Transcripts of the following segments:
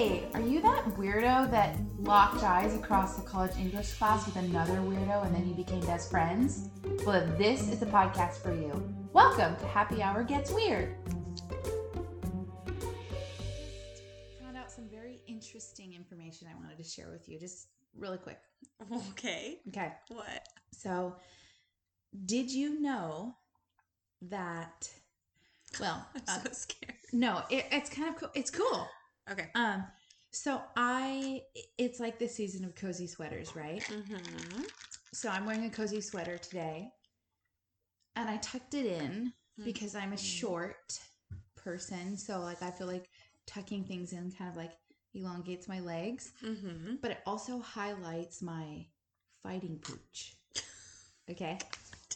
Hey, are you that weirdo that locked eyes across the college English class with another weirdo and then you became best friends? Well, this is the podcast for you. Welcome to Happy Hour Gets Weird. Found out some very interesting information I wanted to share with you, just really quick. Okay. Okay, What? so did you know that? Well, I'm uh, so scared. no, it, it's kind of cool. It's cool. Okay. Um, so I, it's like the season of cozy sweaters, right? Mm-hmm. So I'm wearing a cozy sweater today, and I tucked it in because I'm a Mhm. short person. So like I feel like tucking things in kind of like elongates my legs, Mm-hmm. but it also highlights my fighting pooch. Okay.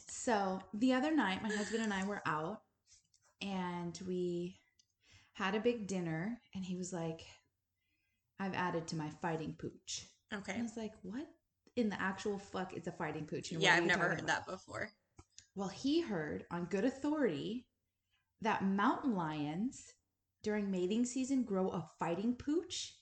So the other night, my husband and I were out and we had a big dinner, and he was like, I've added to my fighting pooch. And Okay. I was like, what in the actual fuck is a fighting pooch? And Yeah, I've never heard about? that before. Well, he heard on good authority that mountain lions during mating season grow a fighting pooch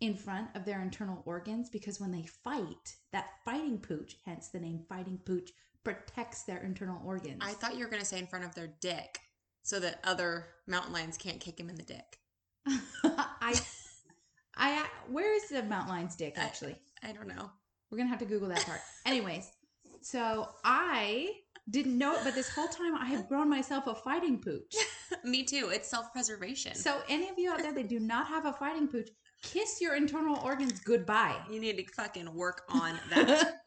in front of their internal organs because when they fight, that fighting pooch, hence the name fighting pooch, protects their internal organs. I thought you were gonna say in front of their dick, so that other mountain lions can't kick him in the dick. I, I, uh, where is the mountain lion's dick I- actually? I don't know. We're gonna have to Google that part. Anyways, so I didn't know it, but this whole time I have grown myself a fighting pooch. Me too. It's self-preservation. So any of you out there that do not have a fighting pooch, kiss your internal organs goodbye. you need to fucking work on that.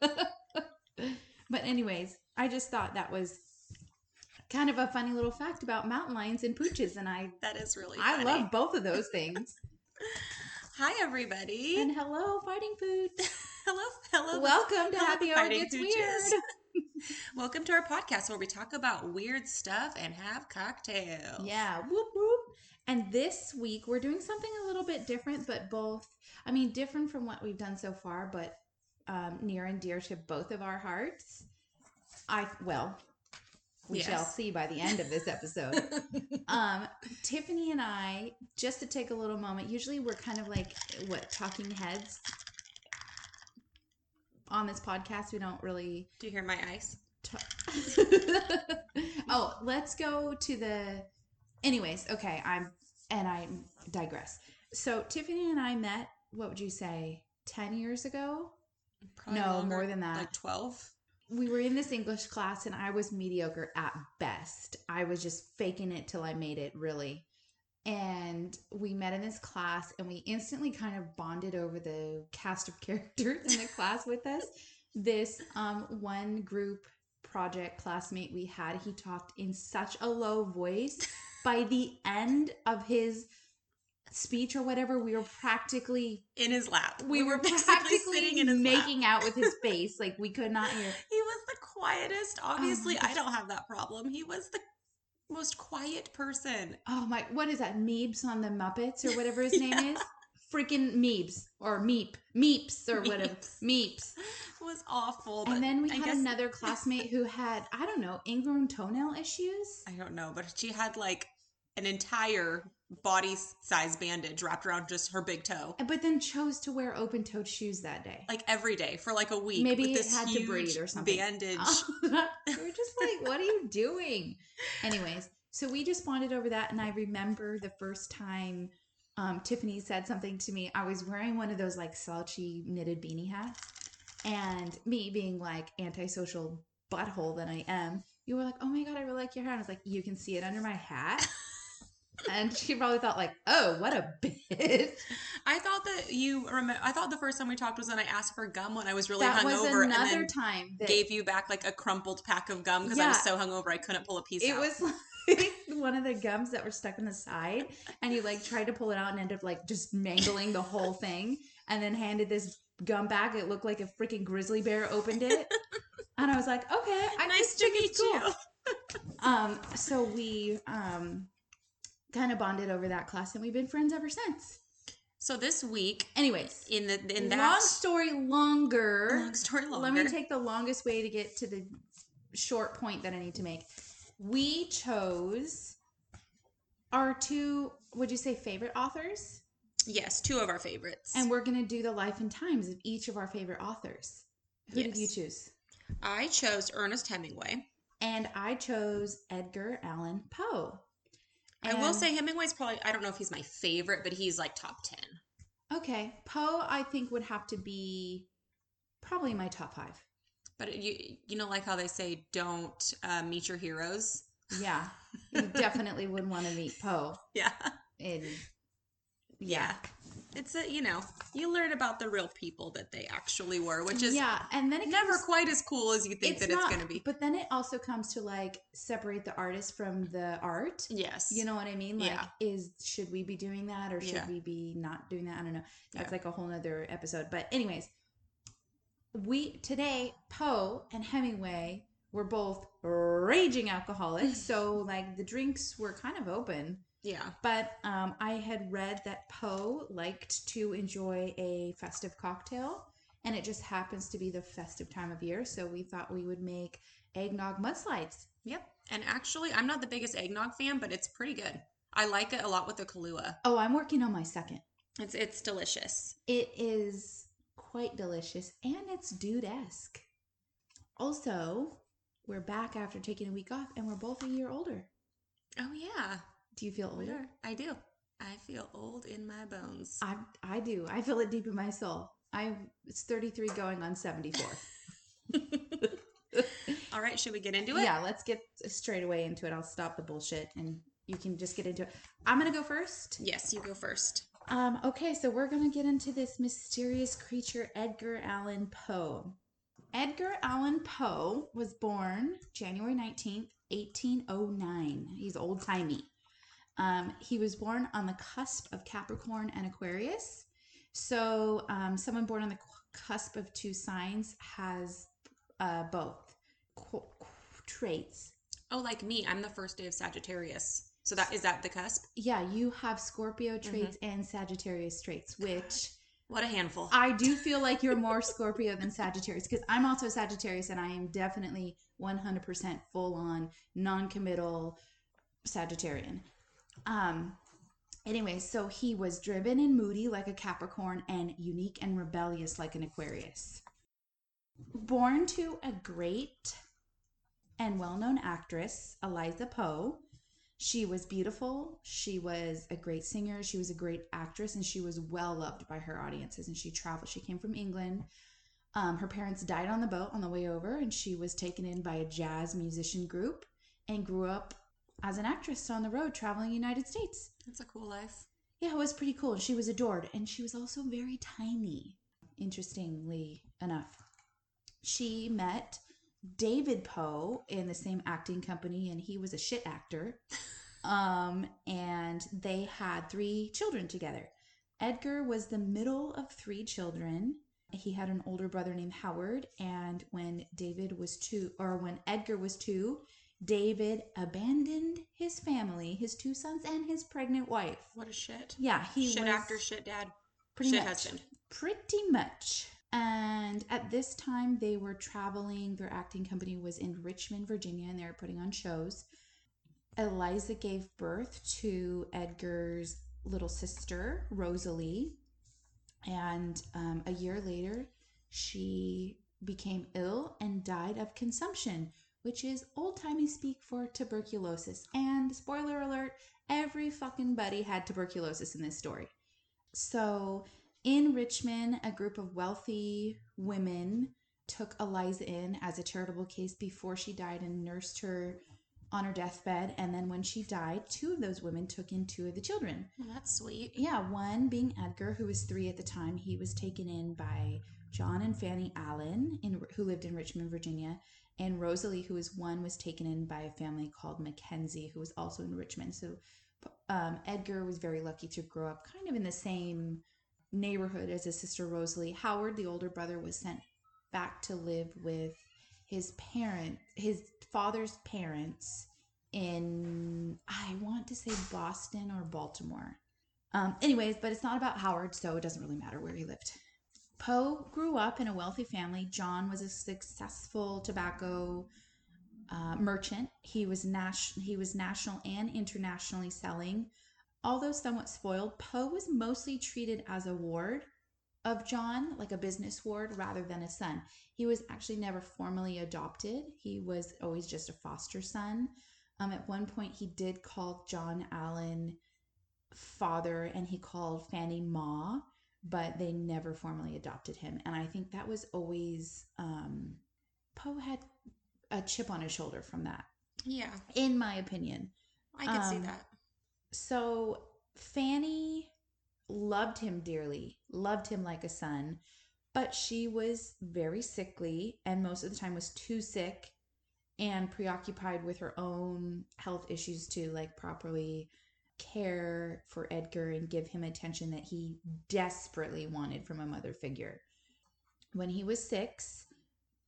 but anyways, I just thought that was kind of a funny little fact about mountain lions and pooches, and I that is really. I funny. love both of those things. Hi everybody. and hello, fighting Food. hello, hello. Welcome to hello, Happy Hour Gets. Weird. Welcome to our podcast where we talk about weird stuff and have cocktails. Yeah, whoop whoop. And this week we're doing something a little bit different, but both, I mean, different from what we've done so far, but um, near and dear to both of our hearts. I, well, we Yes. shall see by the end of this episode. um, Tiffany and I, just to take a little moment, usually we're kind of like, what, talking heads on this podcast. We don't really Do you hear my ice? t- oh, let's go to the. Anyways, okay, I'm and I digress. So Tiffany and I met. What would you say? Ten years ago. Probably No, longer, more than that. Like twelve. We were in this English class, and I was mediocre at best. I was just faking it till I made it, really. And we met in this class, and we instantly kind of bonded over the cast of characters in the class with us. This um, one group project classmate we had, he talked in such a low voice. By the end of his speech or whatever, we were practically In his lap. we, were basically practically sitting in his lap. making out with his face, like we could not hear. He was the quietest. Obviously, oh gosh. I don't have that problem. He was the most quiet person. Oh my, what is that? Meebs on the Muppets or whatever his name is? Freaking Meebs or Meep, Meeps or whatever. Meeps. Meeps. It was awful. And then we I had guess, another classmate who had, I don't know, ingrown toenail issues. I don't know, but she had like an entire body size bandage wrapped around just her big toe. But then chose to wear open toed shoes that day. Like every day for like a week. Maybe with it this had to breathe or something. Bandage. we were just like, what are you doing? Anyways, so we just bonded over that. And I remember the first time um, Tiffany said something to me. I was wearing one of those like slouchy knitted beanie hats. And me being like antisocial butthole that I am, you were like, oh my God, I really like your hair. And I was like, you can see it under my hat. and she probably thought like, oh, what a bitch. I thought that you remember. I thought the first time we talked was when I asked for gum when I was really that hungover, and another then time that gave you back like a crumpled pack of gum because I was Yeah. so hungover I couldn't pull a piece it out. was like one of the gums that were stuck in the side and you like tried to pull it out and ended up like just mangling the whole thing and then handed this gum back it looked like a freaking grizzly bear opened it and i was like okay i nice to meet cool. you. um so we um kind of bonded over that class and we've been friends ever since So this week anyways in the in that long story longer long story longer, let me take the longest way to get to the short point that I need to make. We chose our two, would you say, favorite authors? Yes, two of our favorites. And we're going to do the life and times of each of our favorite authors. Who did you choose? I chose Ernest Hemingway. And I chose Edgar Allan Poe. I will say Hemingway's probably I don't know if he's my favorite, but he's like top 10. Okay, Poe, I think would have to be probably my top five. But you you know like how they say don't uh, meet your heroes? Yeah, you definitely would want to meet Poe. Yeah. And Yeah. It's a, you know, you learn about the real people that they actually were, which is yeah, and then it never comes- quite as cool as you think that it's going to be. But then it also comes to like separate the artist from the art. Yes. You know what I mean? Like, Yeah. is should we be doing that or should Yeah. we be not doing that? I don't know. That's Yeah. like a whole other episode. But anyways, we today Poe and Hemingway were both raging alcoholics, so like the drinks were kind of open. Yeah. But um, I had read that Poe liked to enjoy a festive cocktail, and it just happens to be the festive time of year. So we thought we would make eggnog mudslides. Yep. And actually, I'm not the biggest eggnog fan, but it's pretty good. I like it a lot with the Kahlua. Oh, I'm working on my second. It's it's delicious. It is quite delicious and it's dude esque. Also, we're back after taking a week off and we're both a year older. Oh yeah, Do you feel older? I do. I feel old in my bones. I I do. I feel it deep in my soul. I it's 33 going on 74. All right, should we get into it? yeah, let's get straight away into it. I'll stop the bullshit and you can just get into it. I'm going to go first. Yes, you go first. Um, okay, so we're going to get into this mysterious creature, Edgar Allan Poe. Edgar Allan Poe was born January 19th, 1809. He's old timey. Um, he was born on the cusp of Capricorn and Aquarius. So, um, someone born on the cusp of two signs has uh, both qu- qu- traits. Oh, like me, I'm the first day of Sagittarius. So that is that the cusp? Yeah, you have Scorpio traits and Sagittarius traits, which. What a handful. I do feel like you're more Scorpio than Sagittarius because I'm also Sagittarius and I am definitely 100% full on non-committal Sagittarian. Um anyway, so he was driven and moody like a Capricorn and unique and rebellious like an Aquarius. Born to a great and well-known actress, Eliza Poe, she was beautiful. She was a great singer. She was a great actress, and she was well loved by her audiences. And she traveled. She came from England. Um, her parents died on the boat on the way over, and she was taken in by a jazz musician group and grew up as an actress on the road traveling the United States. That's a cool life. Yeah, it was pretty cool. And she was adored, and she was also very tiny. Interestingly enough, she met David Poe in the same acting company, and he was a shit actor. Um, and they had three children together. Edgar was the middle of three children. He had an older brother named Howard, and when David was two, or when Edgar was two, David abandoned his family, his two sons, and his pregnant wife. What a shit. Yeah, he shit was actor, shit dad, pretty shit much. husband. Pretty much. And at this time, they were traveling. Their acting company was in Richmond, Virginia, and they were putting on shows. Eliza gave birth to Edgar's little sister, Rosalie. And um, a year later, she became ill and died of consumption, which is old timey speak for tuberculosis. And spoiler alert, every fucking buddy had tuberculosis in this story. So in Richmond, a group of wealthy women took Eliza in as a charitable case before she died and nursed her on her deathbed. And then when she died, two of those women took in two of the children. That's sweet. Yeah, one being Edgar, who was three at the time. He was taken in by John and Fanny Allan, in, who lived in Richmond, Virginia. And Rosalie, who was one, was taken in by a family called Mackenzie, who was also in Richmond. So um, Edgar was very lucky to grow up kind of in the same neighborhood as his sister Rosalie. Howard, the older brother, was sent back to live with his parent, his father's parents in I want to say Boston or Baltimore. Um, anyways, but it's not about Howard, so it doesn't really matter where he lived. Poe grew up in a wealthy family. John was a successful tobacco uh, merchant. He was nas- he was national and internationally selling although somewhat spoiled, Poe was mostly treated as a ward of John, like a business ward, rather than a son. He was actually never formally adopted. He was always just a foster son. Um, at one point, he did call John Allan father and he called Fanny Ma, but they never formally adopted him. And I think that was always, um, Poe had a chip on his shoulder from that, Yeah, in my opinion. I can see Um, that. So Fanny loved him dearly, loved him like a son, but she was very sickly and most of the time was too sick and preoccupied with her own health issues to like properly care for Edgar and give him attention that he desperately wanted from a mother figure. When he was six,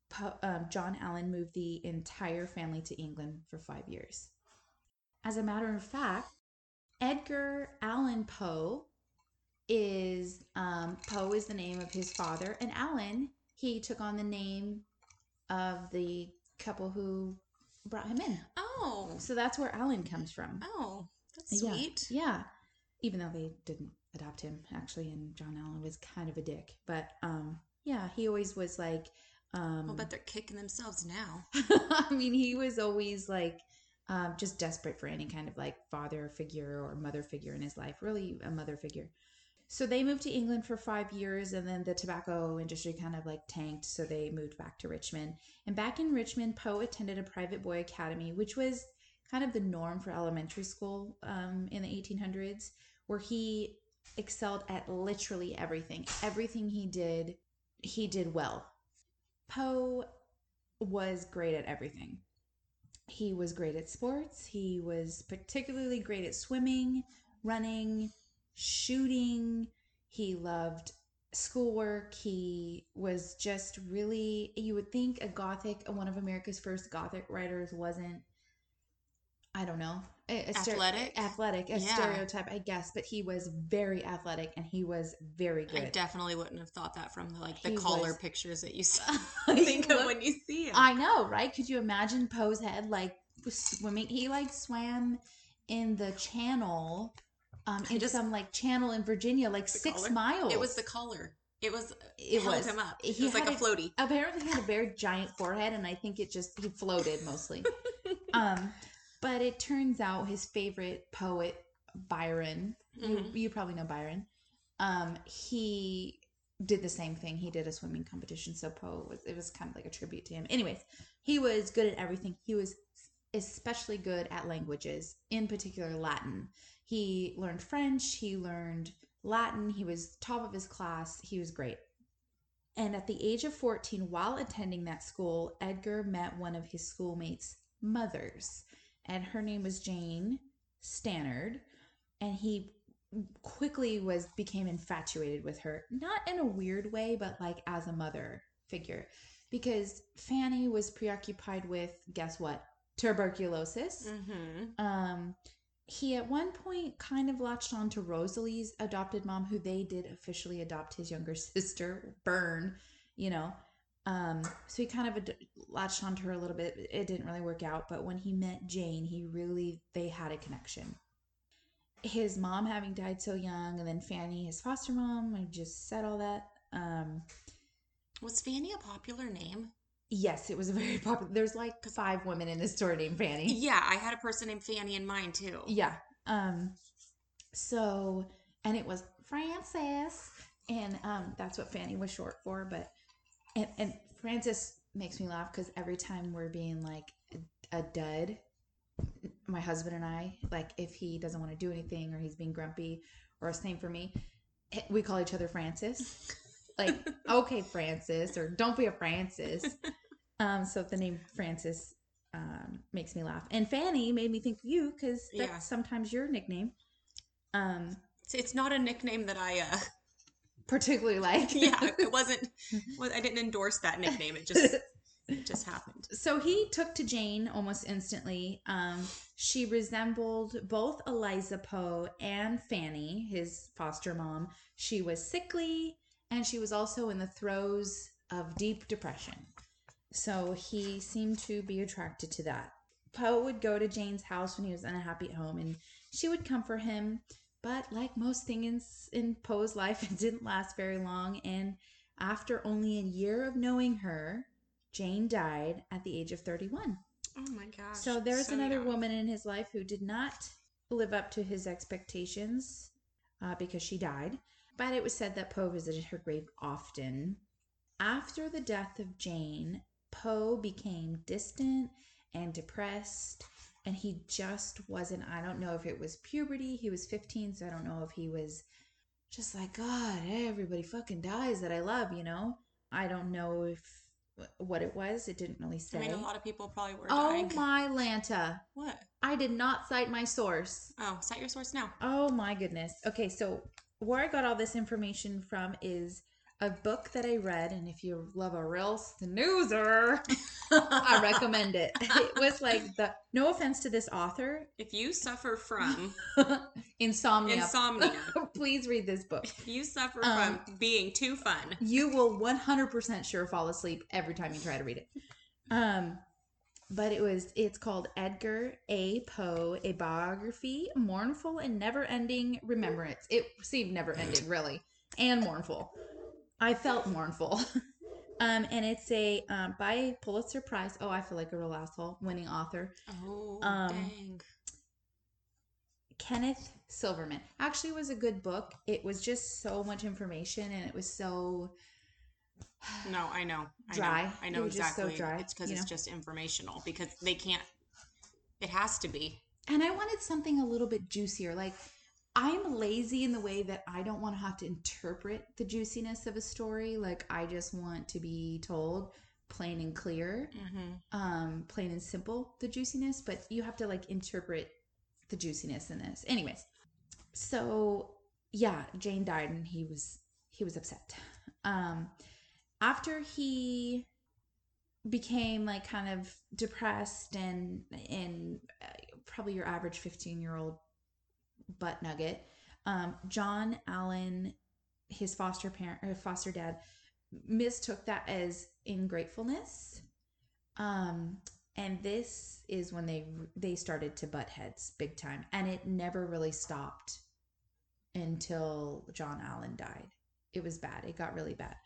Po- um, John Allan moved the entire family to England for five years. As a matter of fact, Edgar Allan Poe is um, Poe is the name of his father, and Allan he took on the name of the couple who brought him in. Oh, So that's where Allan comes from. oh, that's Yeah, sweet. Yeah. Even though they didn't adopt him actually and John Allan was kind of a dick. But um yeah, he always was like um I'll bet they're kicking themselves now. I mean, he was always like um, just desperate for any kind of like father figure or mother figure in his life, really a mother figure. So they moved to England for five years, and then the tobacco industry kind of like tanked, so they moved back to Richmond. And back in Richmond, Poe attended a private boy academy, which was kind of the norm for elementary school um, in the 1800s, where he excelled at literally everything. Everything he did, he did well. Poe was great at everything. He was great at sports. He was particularly great at swimming, running, shooting. He loved schoolwork. He was just really, you would think a Gothic, one of America's first Gothic writers wasn't, I don't know, a, a stere- Athletic? athletic, a Yeah. stereotype, I guess, but he was very athletic and he was very good. I definitely wouldn't have thought that from the like the He collar was- pictures that you saw. Think of when you see him. I know, right? Could you imagine Poe's head like swimming? He like swam in the channel, um, in just- some like channel in Virginia, like six collar? miles. It was the collar. It was It held was him up. He It was like had a floaty. Apparently, he had a very giant forehead, and I think it just he floated mostly. um, but it turns out his favorite poet, Byron. You, Mhm. you probably know Byron. Um, he did the same thing. He did a swimming competition, so Poe was it was kind of like a tribute to him. Anyways, he was good at everything. He was especially good at languages, in particular Latin. He learned French, he learned Latin, he was top of his class, he was great. And at the age of 14, while attending that school, Edgar met one of his schoolmates' mothers, and her name was Jane Stannard, and he quickly was became infatuated with her, not in a weird way, but like as a mother figure. Because Fanny was preoccupied with guess what? Tuberculosis. Mm-hmm. Um, he at one point kind of latched on to Rosalie's adopted mom, who they did officially adopt his younger sister, Byrne, you know. Um, so he kind of ad- latched onto her a little bit. It didn't really work out, but when he met Jane, he really they had a connection. His mom having died so young, and then Fanny, his foster mom, I just said all that. Um, Was Fanny a popular name? yes, it was a very popular. There's like five women in this story named Fanny. Yeah, I had a person named Fanny in mind too. Yeah. Um so and it was Frances, and um that's what Fanny was short for but and and Francis makes me laugh cuz every time we're being like a, a dud my husband and I like if he doesn't want to do anything or he's being grumpy or same for me eh, we call each other Francis like okay Francis or don't be a Francis um so the name Francis um, makes me laugh. And Fanny made me think of you because that's Yeah. sometimes your nickname. Um, It's, it's not a nickname that I. uh particularly like Yeah, it wasn't. I didn't endorse that nickname. It just it just happened. so he took to Jane almost instantly. Um, she resembled both Eliza Poe and Fanny, his foster mom. She was sickly and she was also in the throes of deep depression. So he seemed to be attracted to that. Poe would go to Jane's house when he was unhappy at home and she would comfort him, But like most things in Poe's life, it didn't last very long. And after only a year of knowing her, Jane died at the age of 31. Oh my gosh. So there's so another young. woman in his life who did not live up to his expectations uh, because she died. But it was said that Poe visited her grave often. After the death of Jane, Poe became distant and depressed, and he just wasn't. I don't know if it was puberty. He was 15, so I don't know if he was just like, God, everybody fucking dies that I love, you know? I don't know if what it was. It didn't really say. I mean, a lot of people probably were Oh dying. my Lanta. What? I did not cite my source. Oh, cite your source now. Oh my goodness. Okay, so where I got all this information from is a book that I read, and if you love a real snoozer, I recommend it. It was like the no offense to this author, If you suffer from insomnia. insomnia, Please read this book. if you suffer Um, from being too fun, You will 100% sure fall asleep every time you try to read it. Um, but it was it's called Edgar A. Poe, a biography, mournful and never-ending remembrance. It seemed never-ending, really, and mournful. I felt mournful. um, and it's a um, by Pulitzer Prize. Oh, I feel like a real asshole. Winning author oh Um, dang, Kenneth Silverman. Actually, it was a good book. It was just so much information, and it was so no, I know, I Dry. know, I know It was just so exactly. dry, it's because it's know? just informational because they can't. It has to be. And I wanted something a little bit juicier. Like, I'm lazy in the way that I don't want to have to interpret the juiciness of a story. Like, I just want to be told plain and clear, Mm-hmm. um, plain and simple, the juiciness, but you have to like interpret the juiciness in this. Anyways, so yeah, Jane died and he was he was upset. Um after he became like kind of depressed and and uh, probably your average 15 year old butt nugget um john allan his foster parent or foster dad mistook that as ingratefulness um and this is when they they started to butt heads big time and it never really stopped until john allan died it was bad it got really bad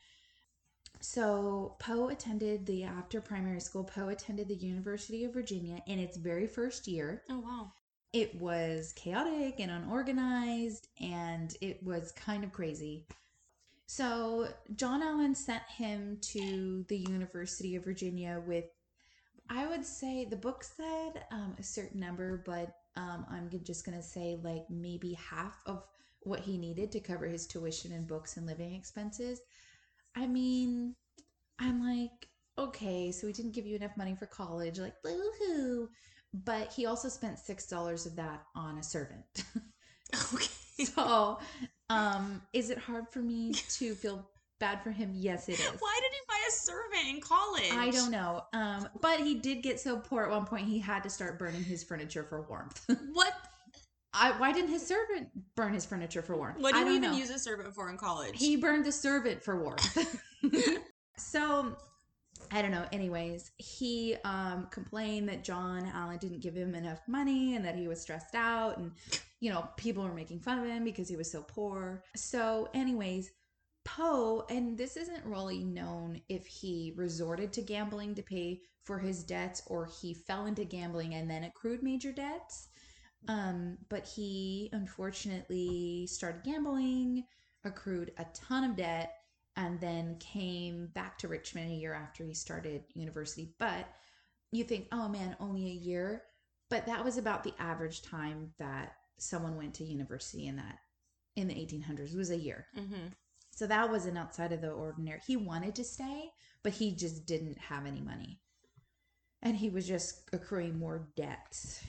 so Poe attended the after primary school. Poe attended the University of Virginia in its very first year. Oh wow. It was chaotic and unorganized, and it was kind of crazy. So John Allan sent him to the University of Virginia with, I would say, the book said um, a certain number, but um, I'm just gonna say like maybe half of what he needed to cover his tuition and books and living expenses. I mean, I'm like, okay, so we didn't give you enough money for college, like, boo-hoo. But he also spent six dollars of that on a servant. Okay. so, um, is it hard for me to feel bad for him? Yes, it is. Why did he buy a servant in college? I don't know. Um, but he did get so poor at one point he had to start burning his furniture for warmth. What? I, why didn't his servant burn his furniture for warmth? What do you even know. use a servant for in college? He burned the servant for warmth. so I don't know. Anyways, he um, complained that John Allan didn't give him enough money and that he was stressed out, and you know people were making fun of him because he was so poor. So, anyways, Poe, and this isn't really known if he resorted to gambling to pay for his debts or he fell into gambling and then accrued major debts. Um, but he unfortunately started gambling, accrued a ton of debt, and then came back to Richmond a year after he started university. But you think, oh man, only a year. But that was about the average time that someone went to university in that in the 1800s. It was a year. Mm-hmm. So that wasn't outside of the ordinary. He wanted to stay, but he just didn't have any money. And he was just accruing more debts.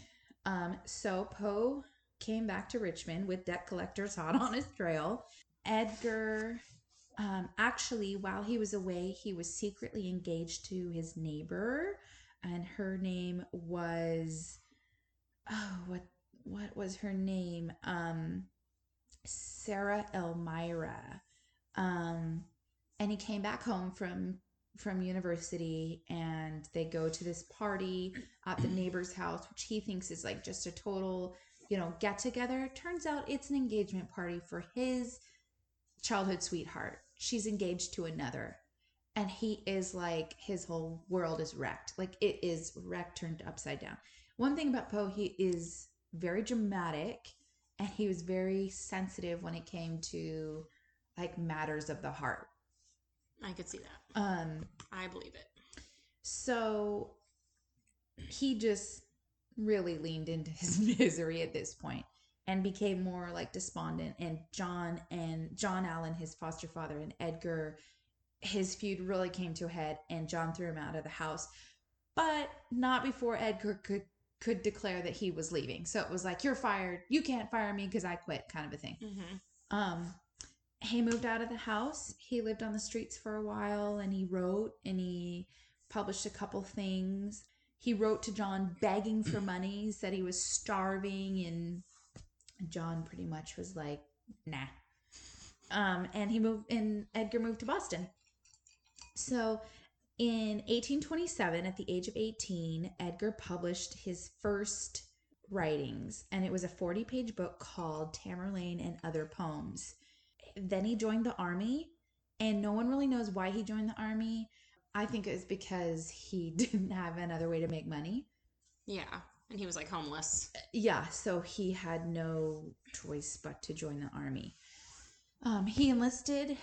Um, so Poe came back to Richmond with debt collectors hot on his trail. Edgar, um, actually, while he was away, he was secretly engaged to his neighbor, and her name was, oh, what what was her name? Um, Sarah Elmira. Um, and he came back home from from university and they go to this party at the neighbor's house which he thinks is like just a total you know, get together. Turns out it's an engagement party for his childhood sweetheart. She's engaged to another. And he is like, his whole world is wrecked. Like it is wrecked, turned upside down. One thing about Poe, he is very dramatic and he was very sensitive when it came to like matters of the heart. I could see that. Um, I believe it. so he just really leaned into his misery at this point and became more like despondent. And John and John Allan his foster father and Edgar his feud really came to a head and John threw him out of the house. But not before Edgar could could declare that he was leaving. So it was like you're fired. You can't fire me because I quit kind of a thing. Mm-hmm. um he moved out of the house. He lived on the streets for a while and he wrote and he published a couple things. He wrote to john begging for money said he was starving and john pretty much was like nah. Um and he moved and edgar moved to boston. So in 1827 at the age of 18 edgar published his first writings and it was a 40 page book called tamerlane and other poems. Then he joined the army and no one really knows why he joined the army. I think it was because he didn't have another way to make money. Yeah. And he was like homeless. yeah so he had no choice but to join the army um, he enlisted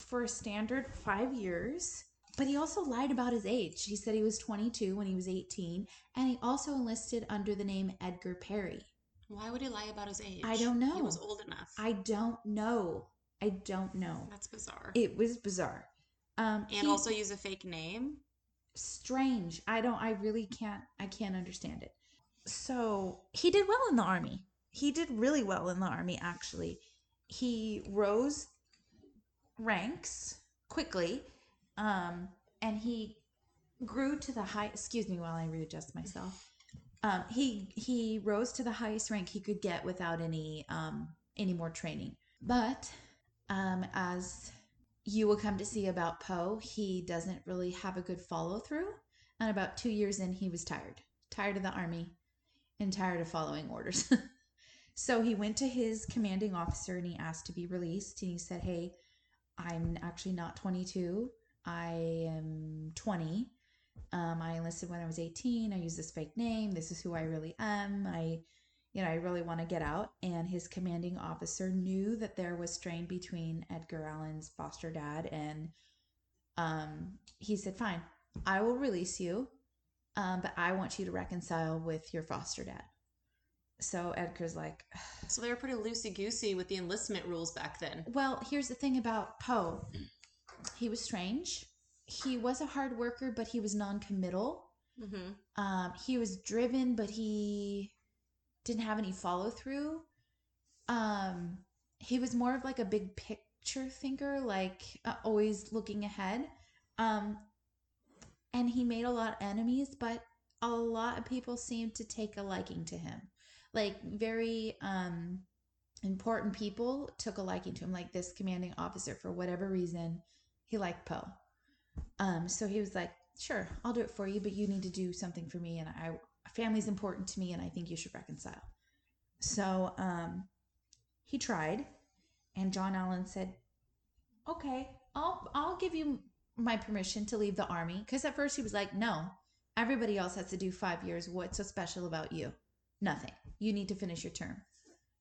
for a standard five years but he also lied about his age he said he was 22 when he was 18 and he also enlisted under the name edgar perry Why would he lie about his age? I don't know. He was old enough. i don't know i don't know That's bizarre. it was bizarre um and also use a fake name. strange i don't i really can't i can't understand it so he did well in the army. He did really well in the army actually. He rose ranks quickly um and he grew to the high excuse me while i readjust myself. Um he he rose to the highest rank he could get without any um any more training. But um as you will come to see about Poe, he doesn't really have a good follow through. And about two years in, he was tired, tired of the army and tired of following orders. so he went to his commanding officer and he asked to be released. And he said, Hey, I'm actually not 22. I am 20. Um, I enlisted when I was 18. I use this fake name. This is who I really am. I, you know, I really want to get out. And his commanding officer knew that there was strain between Edgar Allan's foster dad and um, he said, Fine, I will release you, um, but I want you to reconcile with your foster dad. So Edgar's like, So they were pretty loosey goosey with the enlistment rules back then. Well, here's the thing about Poe he was strange. He was a hard worker, but he was non committal. Mm-hmm. Um, he was driven, but he didn't have any follow through. Um, he was more of like a big picture thinker, like uh, always looking ahead. Um, and he made a lot of enemies, but a lot of people seemed to take a liking to him. Like very um important people took a liking to him, like this commanding officer for whatever reason, he liked Poe. Um, so he was like, "Sure, I'll do it for you, but you need to do something for me, and I family's important to me, and I think you should reconcile." So um, he tried, and John Allan said, "Okay, I'll I'll give you my permission to leave the army." Because at first he was like, "No, everybody else has to do five years. What's so special about you? Nothing. You need to finish your term.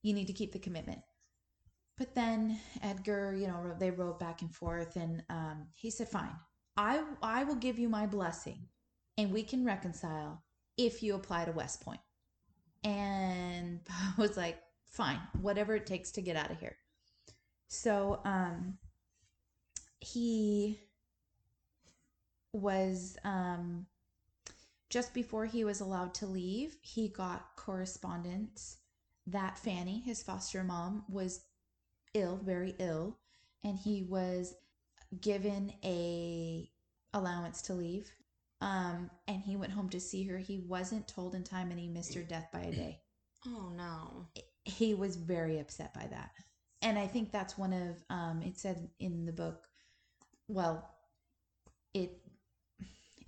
You need to keep the commitment." But then Edgar, you know, they wrote back and forth, and um, he said, "Fine, I I will give you my blessing, and we can reconcile if you apply to West Point." And I was like, "Fine, whatever it takes to get out of here." So, um, he was um just before he was allowed to leave, he got correspondence that Fanny, his foster mom, was ill, very ill, and he was given a allowance to leave. Um, and he went home to see her. He wasn't told in time, and he missed her death by a day. Oh no. He was very upset by that, and I think that's one of um. It said in the book, well, it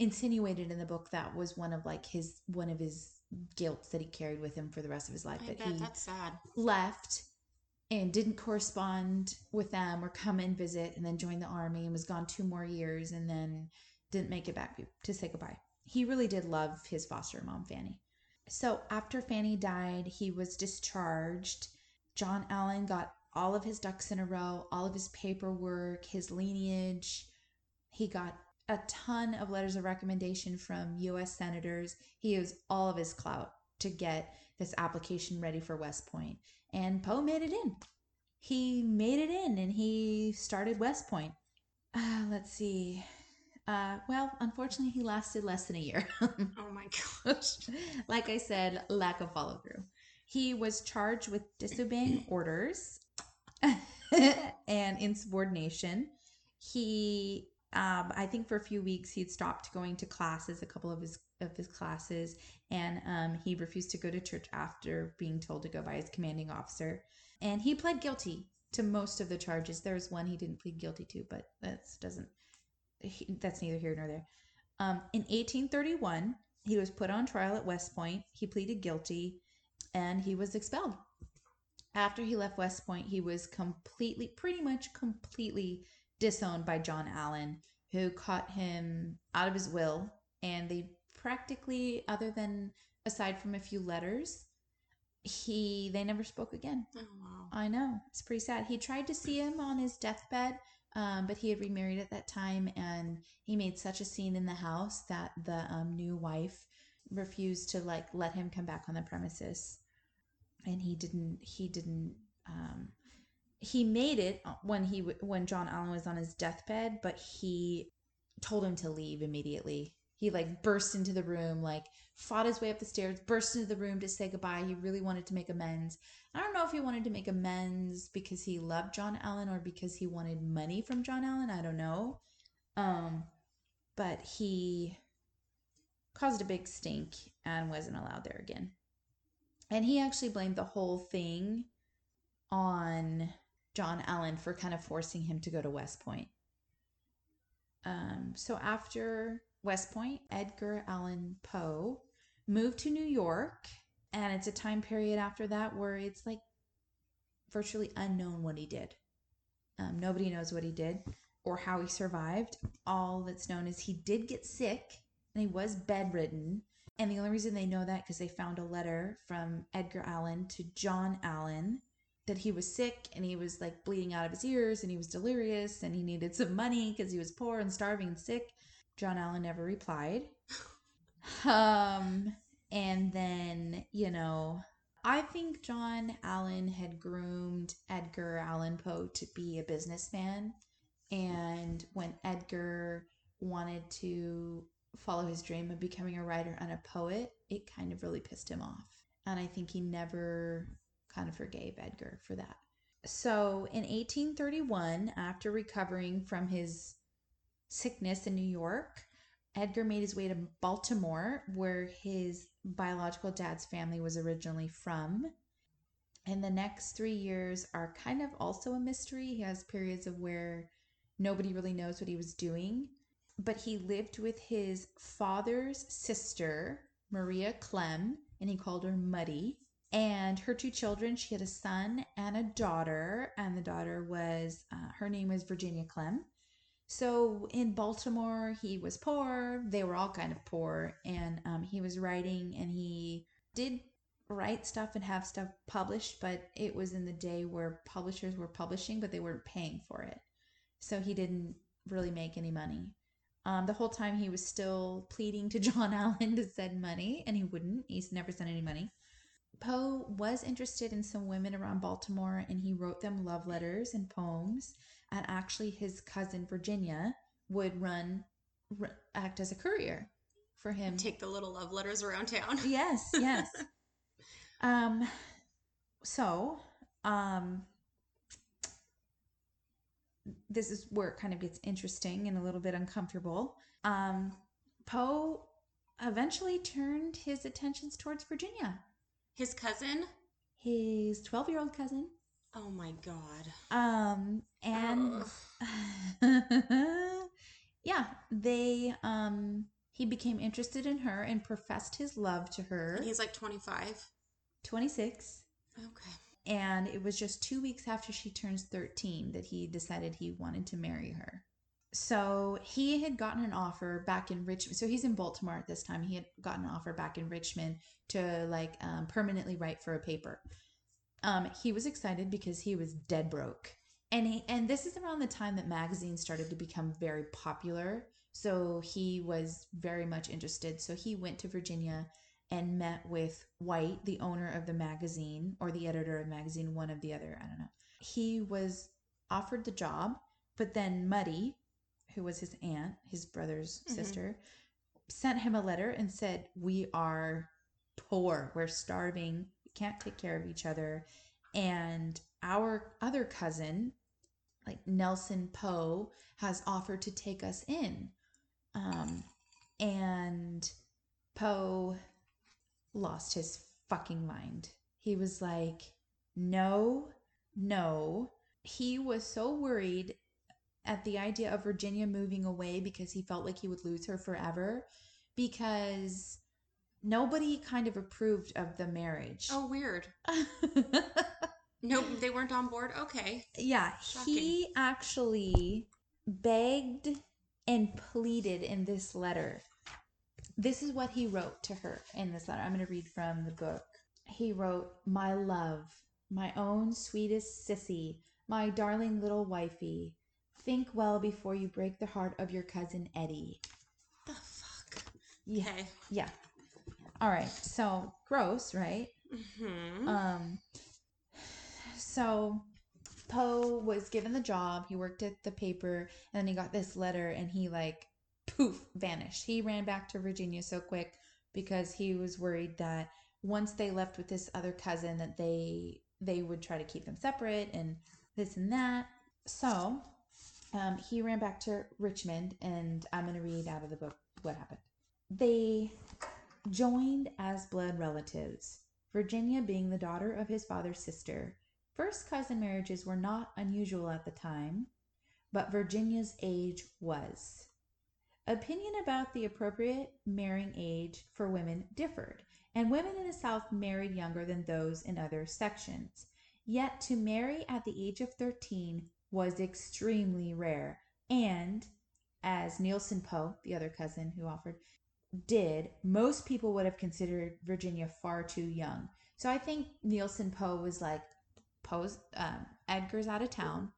insinuated in the book that was one of like his one of his guilt that he carried with him for the rest of his life. I that he that's sad. left and didn't correspond with them or come and visit and then joined the army and was gone two more years and then didn't make it back to say goodbye. He really did love his foster mom, Fanny. So after Fanny died, he was discharged. John Allan got all of his ducks in a row, all of his paperwork, his lineage. He got a ton of letters of recommendation from US senators. He used all of his clout to get this application ready for West Point. And Poe made it in. He made it in and he started West Point. Uh, let's see. Uh, well, unfortunately, he lasted less than a year. Oh my gosh. like I said, lack of follow through. He was charged with disobeying orders and insubordination. He, um, I think, for a few weeks he'd stopped going to classes, a couple of his of his classes, and um, he refused to go to church after being told to go by his commanding officer. And he pled guilty to most of the charges. There's one he didn't plead guilty to, but that doesn't. That's neither here nor there. Um, in 1831, he was put on trial at West Point. He pleaded guilty, and he was expelled. After he left West Point, he was completely, pretty much completely disowned by John Allan, who caught him out of his will, and they practically, other than aside from a few letters, he they never spoke again. Oh wow. I know it's pretty sad. He tried to see him on his deathbed, um, but he had remarried at that time, and he made such a scene in the house that the um, new wife refused to like let him come back on the premises, and he didn't. He didn't. Um, he made it when he when John Allan was on his deathbed, but he told him to leave immediately. He like burst into the room, like fought his way up the stairs, burst into the room to say goodbye. He really wanted to make amends. I don't know if he wanted to make amends because he loved John Allan or because he wanted money from John Allan. I don't know. Um, but he caused a big stink and wasn't allowed there again. And he actually blamed the whole thing on John Allan for kind of forcing him to go to West Point. Um, so after West Point, Edgar Allan Poe moved to New York, and it's a time period after that where it's like virtually unknown what he did. Um, nobody knows what he did or how he survived. All that's known is he did get sick and he was bedridden. And the only reason they know that because they found a letter from Edgar Allan to John Allan that he was sick and he was like bleeding out of his ears and he was delirious and he needed some money because he was poor and starving and sick. John Allan never replied. Um, and then, you know, I think John Allan had groomed Edgar Allan Poe to be a businessman. And when Edgar wanted to follow his dream of becoming a writer and a poet, it kind of really pissed him off. And I think he never kind of forgave Edgar for that. So in 1831, after recovering from his sickness in New York, Edgar made his way to Baltimore, where his biological dad's family was originally from. And the next three years are kind of also a mystery. He has periods of where nobody really knows what he was doing. But he lived with his father's sister, Maria Clemm, and he called her Muddy. And her two children, she had a son and a daughter, and the daughter was, uh, her name was Virginia Clemm. So in Baltimore, he was poor. They were all kind of poor. And um, he was writing and he did write stuff and have stuff published, but it was in the day where publishers were publishing, but they weren't paying for it. So he didn't really make any money. Um, the whole time he was still pleading to John Allan to send money, and he wouldn't. He's never sent any money. Poe was interested in some women around Baltimore, and he wrote them love letters and poems and actually his cousin Virginia would run r- act as a courier for him. Take the little love letters around town. Yes, yes. um so, um this is where it kind of gets interesting and a little bit uncomfortable. Um Poe eventually turned his attentions towards Virginia. His cousin? His 12-year-old cousin. Oh my god. Um and yeah, they um He became interested in her and professed his love to her. And he's like 25. 26. Okay. And it was just two weeks after she turns 13 that he decided he wanted to marry her. So he had gotten an offer back in Richmond. So he's in Baltimore at this time. He had gotten an offer back in Richmond to like um, permanently write for a paper. Um, he was excited because he was dead broke. And he, and this is around the time that magazines started to become very popular. So he was very much interested. So he went to Virginia and met with White, the owner of the magazine or the editor of the magazine, one of the other, I don't know. He was offered the job, but then Muddy, who was his aunt, his brother's Mhm. sister, sent him a letter and said, "We are poor. We're starving. We can't take care of each other." And our other cousin, like Nelson Poe, has offered to take us in. Um, and Poe lost his fucking mind. He was like, no, no. He was so worried at the idea of Virginia moving away because he felt like he would lose her forever because nobody kind of approved of the marriage. Oh, weird. Nope, they weren't on board. Okay. yeah, he actually begged and pleaded in this letter. This is what he wrote to her in this letter. I'm going to read from the book. He wrote, My love, my own sweetest sissy, my darling little wifey, think well before you break the heart of your cousin Eddie. The fuck. Yeah. Okay. Yeah. All right. So gross, right? hmm Um, so Poe was given the job. He worked at the paper, and then he got this letter, and he like poof vanished. He ran back to Virginia so quick because he was worried that once they left with this other cousin, that they they would try to keep them separate and this and that. So um, he ran back to Richmond, and I'm going to read out of the book what happened. They joined as blood relatives, Virginia being the daughter of his father's sister. First cousin marriages were not unusual at the time, but Virginia's age was. Opinion about the appropriate marrying age for women differed, and women in the South married younger than those in other sections. Yet to marry at the age of 13 was extremely rare, and as Neilson Poe, the other cousin who offered, did, most people would have considered Virginia far too young. So I think Neilson Poe was like, Poe's, um, Edgar's out of town.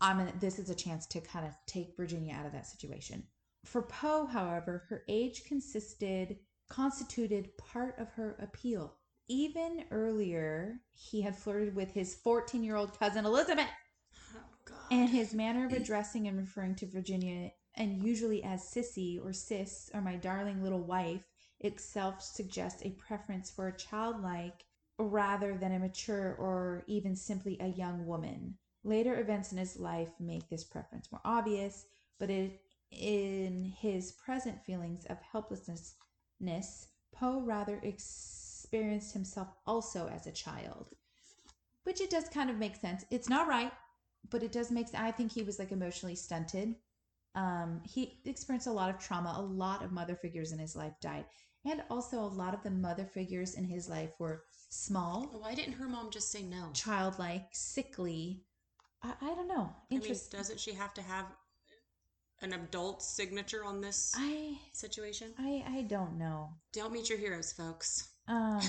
I'm gonna, this is a chance to kind of take Virginia out of that situation. For Poe, however, her age consisted constituted part of her appeal. Even earlier, he had flirted with his 14 year old cousin Elizabeth. And his manner of addressing and referring to Virginia, and usually as sissy or sis or my darling little wife, itself suggests a preference for a childlike rather than a mature or even simply a young woman. Later events in his life make this preference more obvious, but it, in his present feelings of helplessness, Poe rather experienced himself also as a child. Which it does kind of make sense. It's not right, but it does make sense. I think he was like emotionally stunted. Um, he experienced a lot of trauma. A lot of mother figures in his life died. And also, a lot of the mother figures in his life were small, Why didn't her mom just say no? childlike, sickly. I, I don't know. I mean, Interesting. doesn't she have to have an adult signature on this I, situation? I, I don't know. Don't meet your heroes, folks. Um,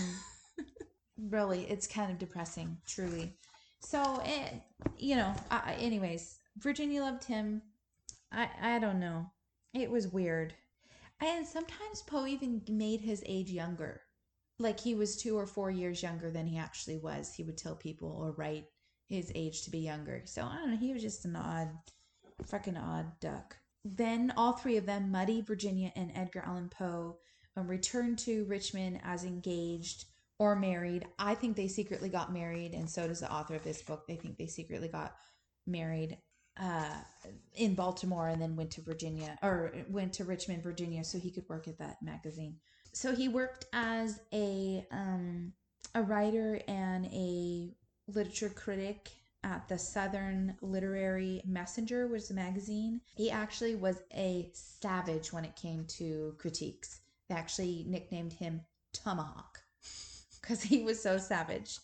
really, it's kind of depressing, truly. So, it, you know, anyways, Virginia loved him. I, I don't know. It was weird. And sometimes Poe even made his age younger. Like he was two or four years younger than he actually was. He would tell people or write his age to be younger. So I don't know. He was just an odd, fucking odd duck. Then all three of them, Muddy, Virginia, and Edgar Allan Poe, um, returned to Richmond as engaged or married. I think they secretly got married, and so does the author of this book. They think they secretly got married uh, in Baltimore and then went to Virginia or went to Richmond, Virginia, so he could work at that magazine. So he worked as a um, a writer and a literature critic at the Southern Literary Messenger, is a magazine. He actually was a savage when it came to critiques. They actually nicknamed him Tomahawk because he was so savage.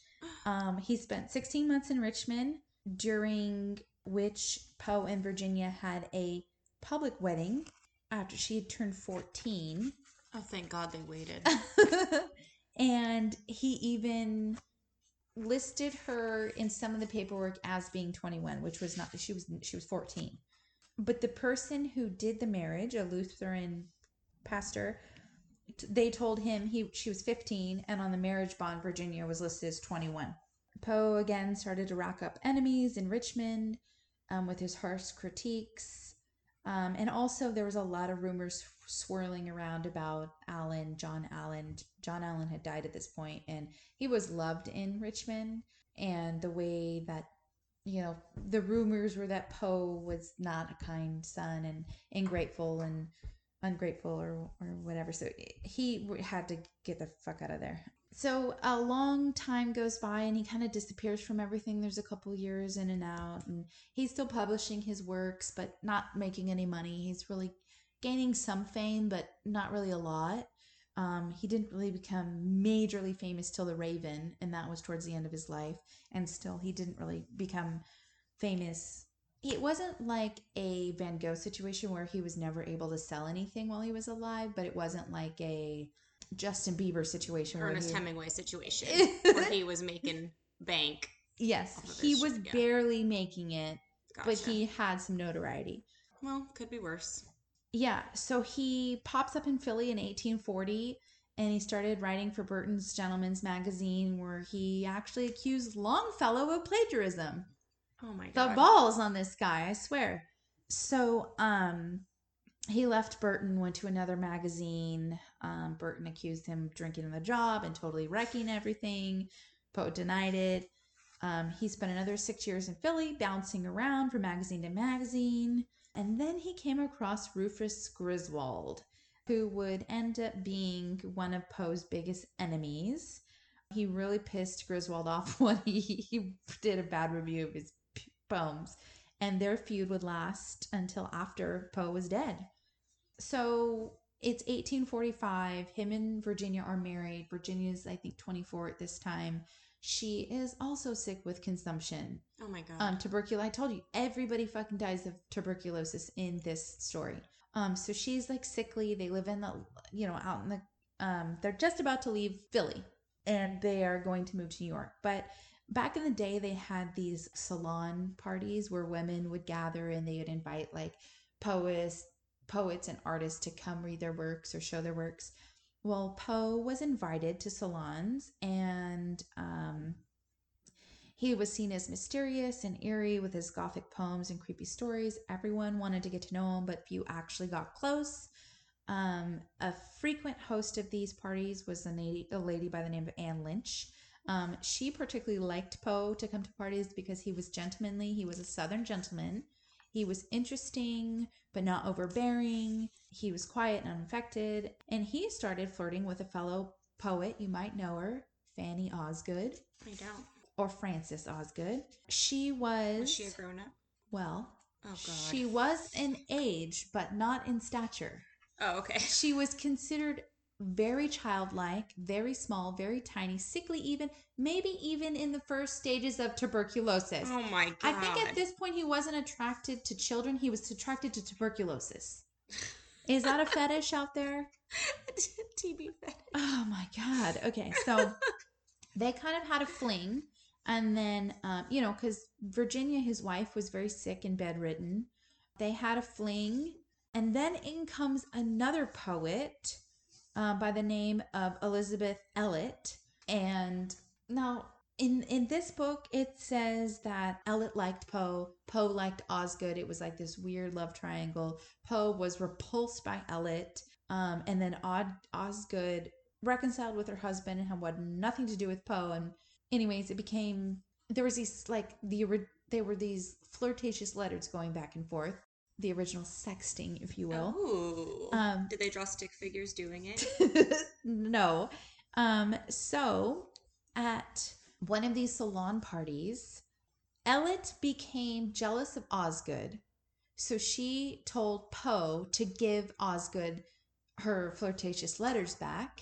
Um, he spent 16 months in Richmond, during which Poe and Virginia had a public wedding after she had turned 14. Oh, thank God they waited. and he even listed her in some of the paperwork as being 21 which was not she was she was 14 but the person who did the marriage a lutheran pastor they told him he she was 15 and on the marriage bond virginia was listed as 21 poe again started to rack up enemies in richmond um, with his harsh critiques um, and also there was a lot of rumors swirling around about Allan, John Allan. John Allan had died at this point, and he was loved in Richmond. And the way that, you know, the rumors were that Poe was not a kind son and ingrateful and ungrateful or, or whatever. So he had to get the fuck out of there. So a long time goes by and he kind of disappears from everything. There's a couple years in and out, and he's still publishing his works, but not making any money. He's really gaining some fame, but not really a lot. Um, he didn't really become majorly famous till The Raven, and that was towards the end of his life. And still, he didn't really become famous. It wasn't like a Van Gogh situation where he was never able to sell anything while he was alive, but it wasn't like a Justin Bieber situation. Ernest he, Hemingway situation where he was making bank. Yes, he was shit, yeah. barely making it, Gotcha. but he had some notoriety. well could be worse. Yeah, so he pops up in Philly in 1840 and he started writing for Burton's Gentleman's Magazine where he actually accused Longfellow of plagiarism. Oh my god. The balls on this guy, I swear. So, um he left Burton, went to another magazine. Um, Burton accused him of drinking on the job and totally wrecking everything. Poe denied it. Um, he spent another six years in Philly, bouncing around from magazine to magazine. And then he came across Rufus Griswold, who would end up being one of Poe's biggest enemies. He really pissed Griswold off when he, he did a bad review of his poems, and their feud would last until after Poe was dead. So it's 1845. Him and Virginia are married. Virginia's, I think, 24 at this time. She is also sick with consumption Oh my god. um tuberculosis i told you everybody fucking dies of tuberculosis in this story um so she's like sickly they live in the you know out in the um they're just about to leave philly and they are going to move to new york but back in the day they had these salon parties where women would gather and they would invite like poets poets and artists to come read their works or show their works well poe was invited to salons and um he was seen as mysterious and eerie with his gothic poems and creepy stories. Everyone wanted to get to know him, but few actually got close. Um, a frequent host of these parties was a lady, a lady by the name of Anne Lynch. Um, she particularly liked Poe to come to parties because he was gentlemanly. He was a Southern gentleman. He was interesting, but not overbearing. He was quiet and unaffected. And he started flirting with a fellow poet. You might know her, Fanny Osgood I don't. or Frances Osgood. She was, Was she a grown up? well, Oh god. she was in age, but not in stature. Oh okay. She was considered very childlike, very small, very tiny, sickly, even maybe even in the first stages of tuberculosis. Oh my god. I think at this point he wasn't attracted to children; he was attracted to tuberculosis. Is that a fetish out there? TB fetish. Oh my god. Okay, so they kind of had a fling, and then um, you know, because Virginia, his wife, was very sick and bedridden. They had a fling, and then in comes another poet uh, by the name of Elizabeth Ellet, and now. In, in this book, it says that Ellet liked Poe. Poe liked Osgood. It was like this weird love triangle. Poe was repulsed by Ellet. Um, and then Od- Osgood reconciled with her husband and had nothing to do with Poe. And anyways, it became there was these like the there were these flirtatious letters going back and forth, the original sexting, if you will. Ooh. Um, Did they draw stick figures doing it? no. Um, so at one of these salon parties, Ellet became jealous of Osgood, so she told Poe to give Osgood her flirtatious letters back,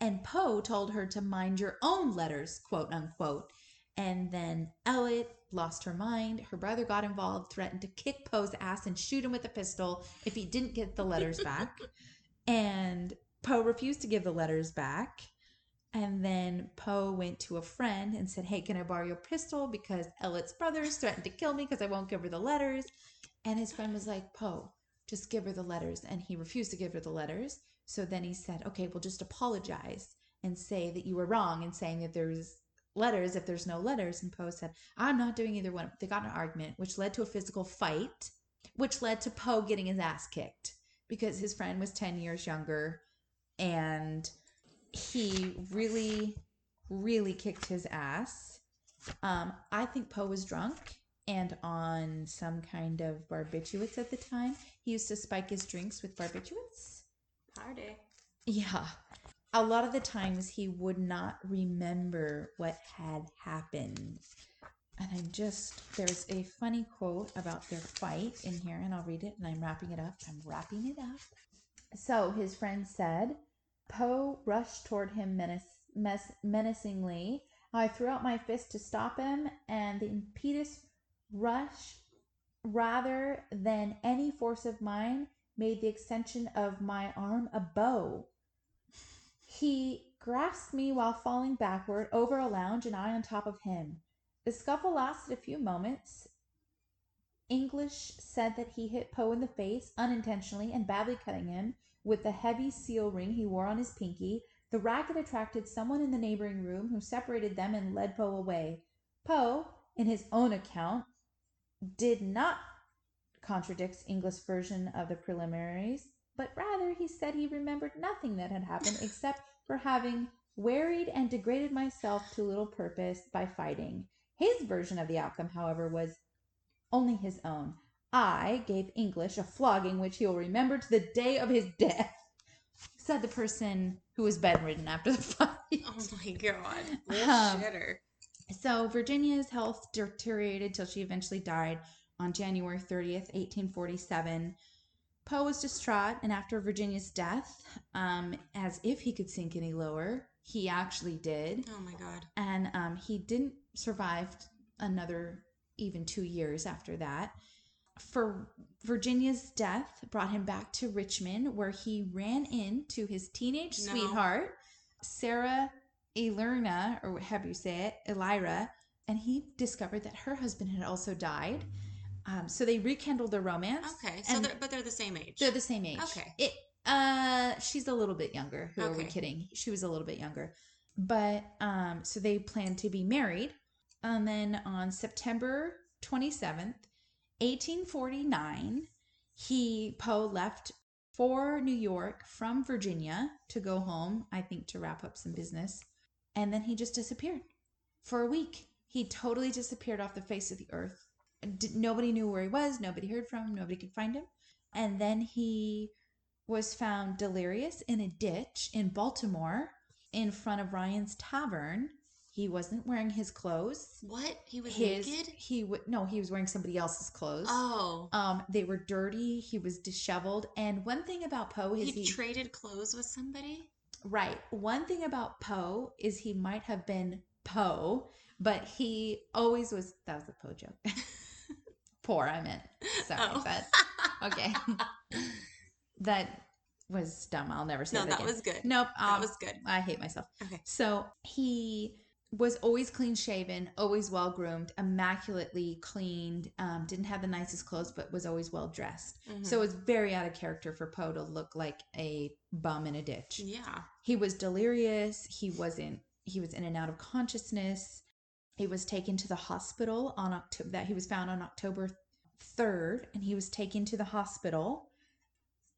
and Poe told her to mind your own letters, quote unquote. And then Ellet lost her mind. Her brother got involved, threatened to kick Poe's ass and shoot him with a pistol if he didn't get the letters back. and Poe refused to give the letters back. And then Poe went to a friend and said, Hey, can I borrow your pistol? Because Ellet's brothers threatened to kill me because I won't give her the letters. And his friend was like, Poe, just give her the letters. And he refused to give her the letters. So then he said, Okay, well, just apologize and say that you were wrong in saying that there's letters if there's no letters. And Poe said, I'm not doing either one. They got in an argument, which led to a physical fight, which led to Poe getting his ass kicked because his friend was 10 years younger and he really, really kicked his ass. Um, I think Poe was drunk and on some kind of barbiturates at the time. He used to spike his drinks with barbiturates. Party. Yeah. A lot of the times he would not remember what had happened. And I'm just, there's a funny quote about their fight in here, and I'll read it and I'm wrapping it up. I'm wrapping it up. So his friend said, Poe rushed toward him menace, mes- menacingly. I threw out my fist to stop him, and the impetus rush, rather than any force of mine, made the extension of my arm a bow. He grasped me while falling backward over a lounge, and I on top of him. The scuffle lasted a few moments. English said that he hit Poe in the face unintentionally and badly cutting him with the heavy seal ring he wore on his pinky. The racket attracted someone in the neighboring room who separated them and led Poe away. Poe, in his own account, did not contradict English version of the preliminaries, but rather he said he remembered nothing that had happened except for having wearied and degraded myself to little purpose by fighting. His version of the outcome, however, was only his own. I gave English a flogging which he will remember to the day of his death, said the person who was bedridden after the fight. Oh my god. Um, Shitter. So Virginia's health deteriorated till she eventually died on January 30th, 1847. Poe was distraught, and after Virginia's death, um, as if he could sink any lower, he actually did. Oh my god. And um, he didn't survive another even two years after that. For Virginia's death brought him back to Richmond, where he ran into his teenage No. sweetheart, Sarah Elerna, or however you say it, Elira, and he discovered that her husband had also died. Um, so they rekindled their romance. Okay. So they're, but they're the same age. They're the same age. Okay. It uh she's a little bit younger. Who are we kidding? She was a little bit younger. But um so they plan to be married. And then on September 27th, 1849, he Poe left for New York from Virginia to go home, I think to wrap up some business. And then he just disappeared for a week. He totally disappeared off the face of the earth. Did, nobody knew where he was. Nobody heard from him. Nobody could find him. And then he was found delirious in a ditch in Baltimore in front of Ryan's Tavern. He wasn't wearing his clothes. what? He was His naked? he would no, he was wearing somebody else's clothes. Oh. Um, they were dirty. He was disheveled. And one thing about Poe is He he traded clothes with somebody? Right. One thing about Poe is he might have been Poe, but he always was. That was a Poe joke. Poor, I meant. Sorry, Oh. but okay. that was dumb. I'll never say that. No, that, that again. was good. Nope. That um, was good. I hate myself. Okay. So he was always clean shaven, always well groomed, immaculately cleaned. Um, didn't have the nicest clothes, but was always well dressed. Mhm. So it was very out of character for Poe to look like a bum in a ditch yeah. he was delirious he wasn't he was in and out of consciousness he was taken to the hospital on october that he was found on october 3rd and he was taken to the hospital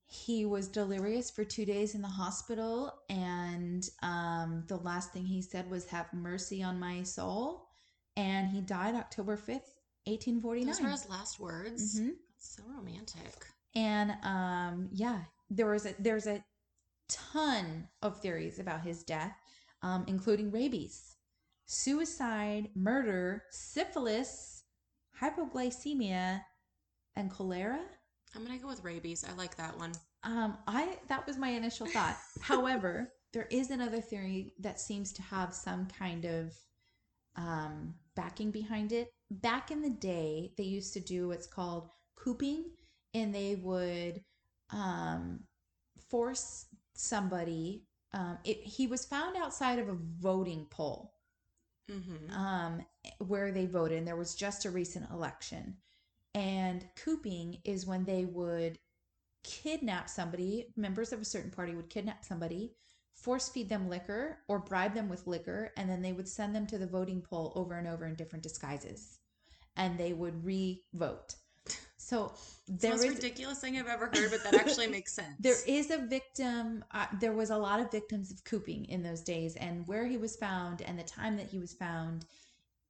he was delirious for two days in the hospital and um, the last thing he said was have mercy on my soul and he died october 5th 1849 Those were his last words. Mhm. So romantic. and um yeah there was a there's a ton of theories about his death um including rabies suicide murder syphilis hypoglycemia, and cholera. I'm gonna go with rabies. I like that one. Um, I that was my initial thought. However, there is another theory that seems to have some kind of um, backing behind it. Back in the day, they used to do what's called cooping, and they would um, force somebody. Um, it, he was found outside of a voting poll Mm-hmm. um, where they voted, and there was just a recent election. And cooping is when they would kidnap somebody, members of a certain party would kidnap somebody, force feed them liquor or bribe them with liquor, and then they would send them to the voting poll over and over in different disguises. And they would re vote. So there the most is ridiculous thing I've ever heard, but that actually makes sense. there is a victim. Uh, there was a lot of victims of cooping in those days, and where he was found, and the time that he was found,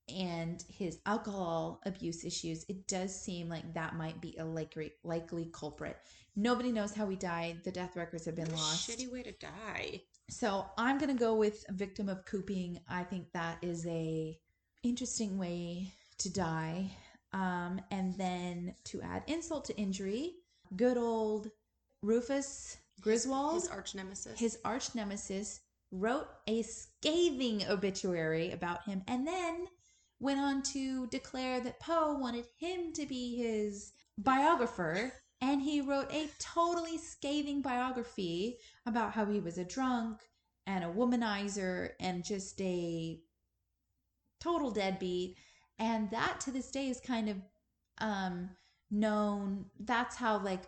and his alcohol abuse issues. It does seem like that might be a likely likely culprit. Nobody knows how he died. The death records have been What lost. Shitty way to die. So I'm gonna go with victim of cooping. I think that is a interesting way to die. Um, and then to add insult to injury, good old Rufus Griswold, His arch nemesis. his arch nemesis, wrote a scathing obituary about him, and then went on to declare that Poe wanted him to be his biographer. And he wrote a totally scathing biography about how he was a drunk and a womanizer and just a total deadbeat. And that to this day is kind of um known. That's how like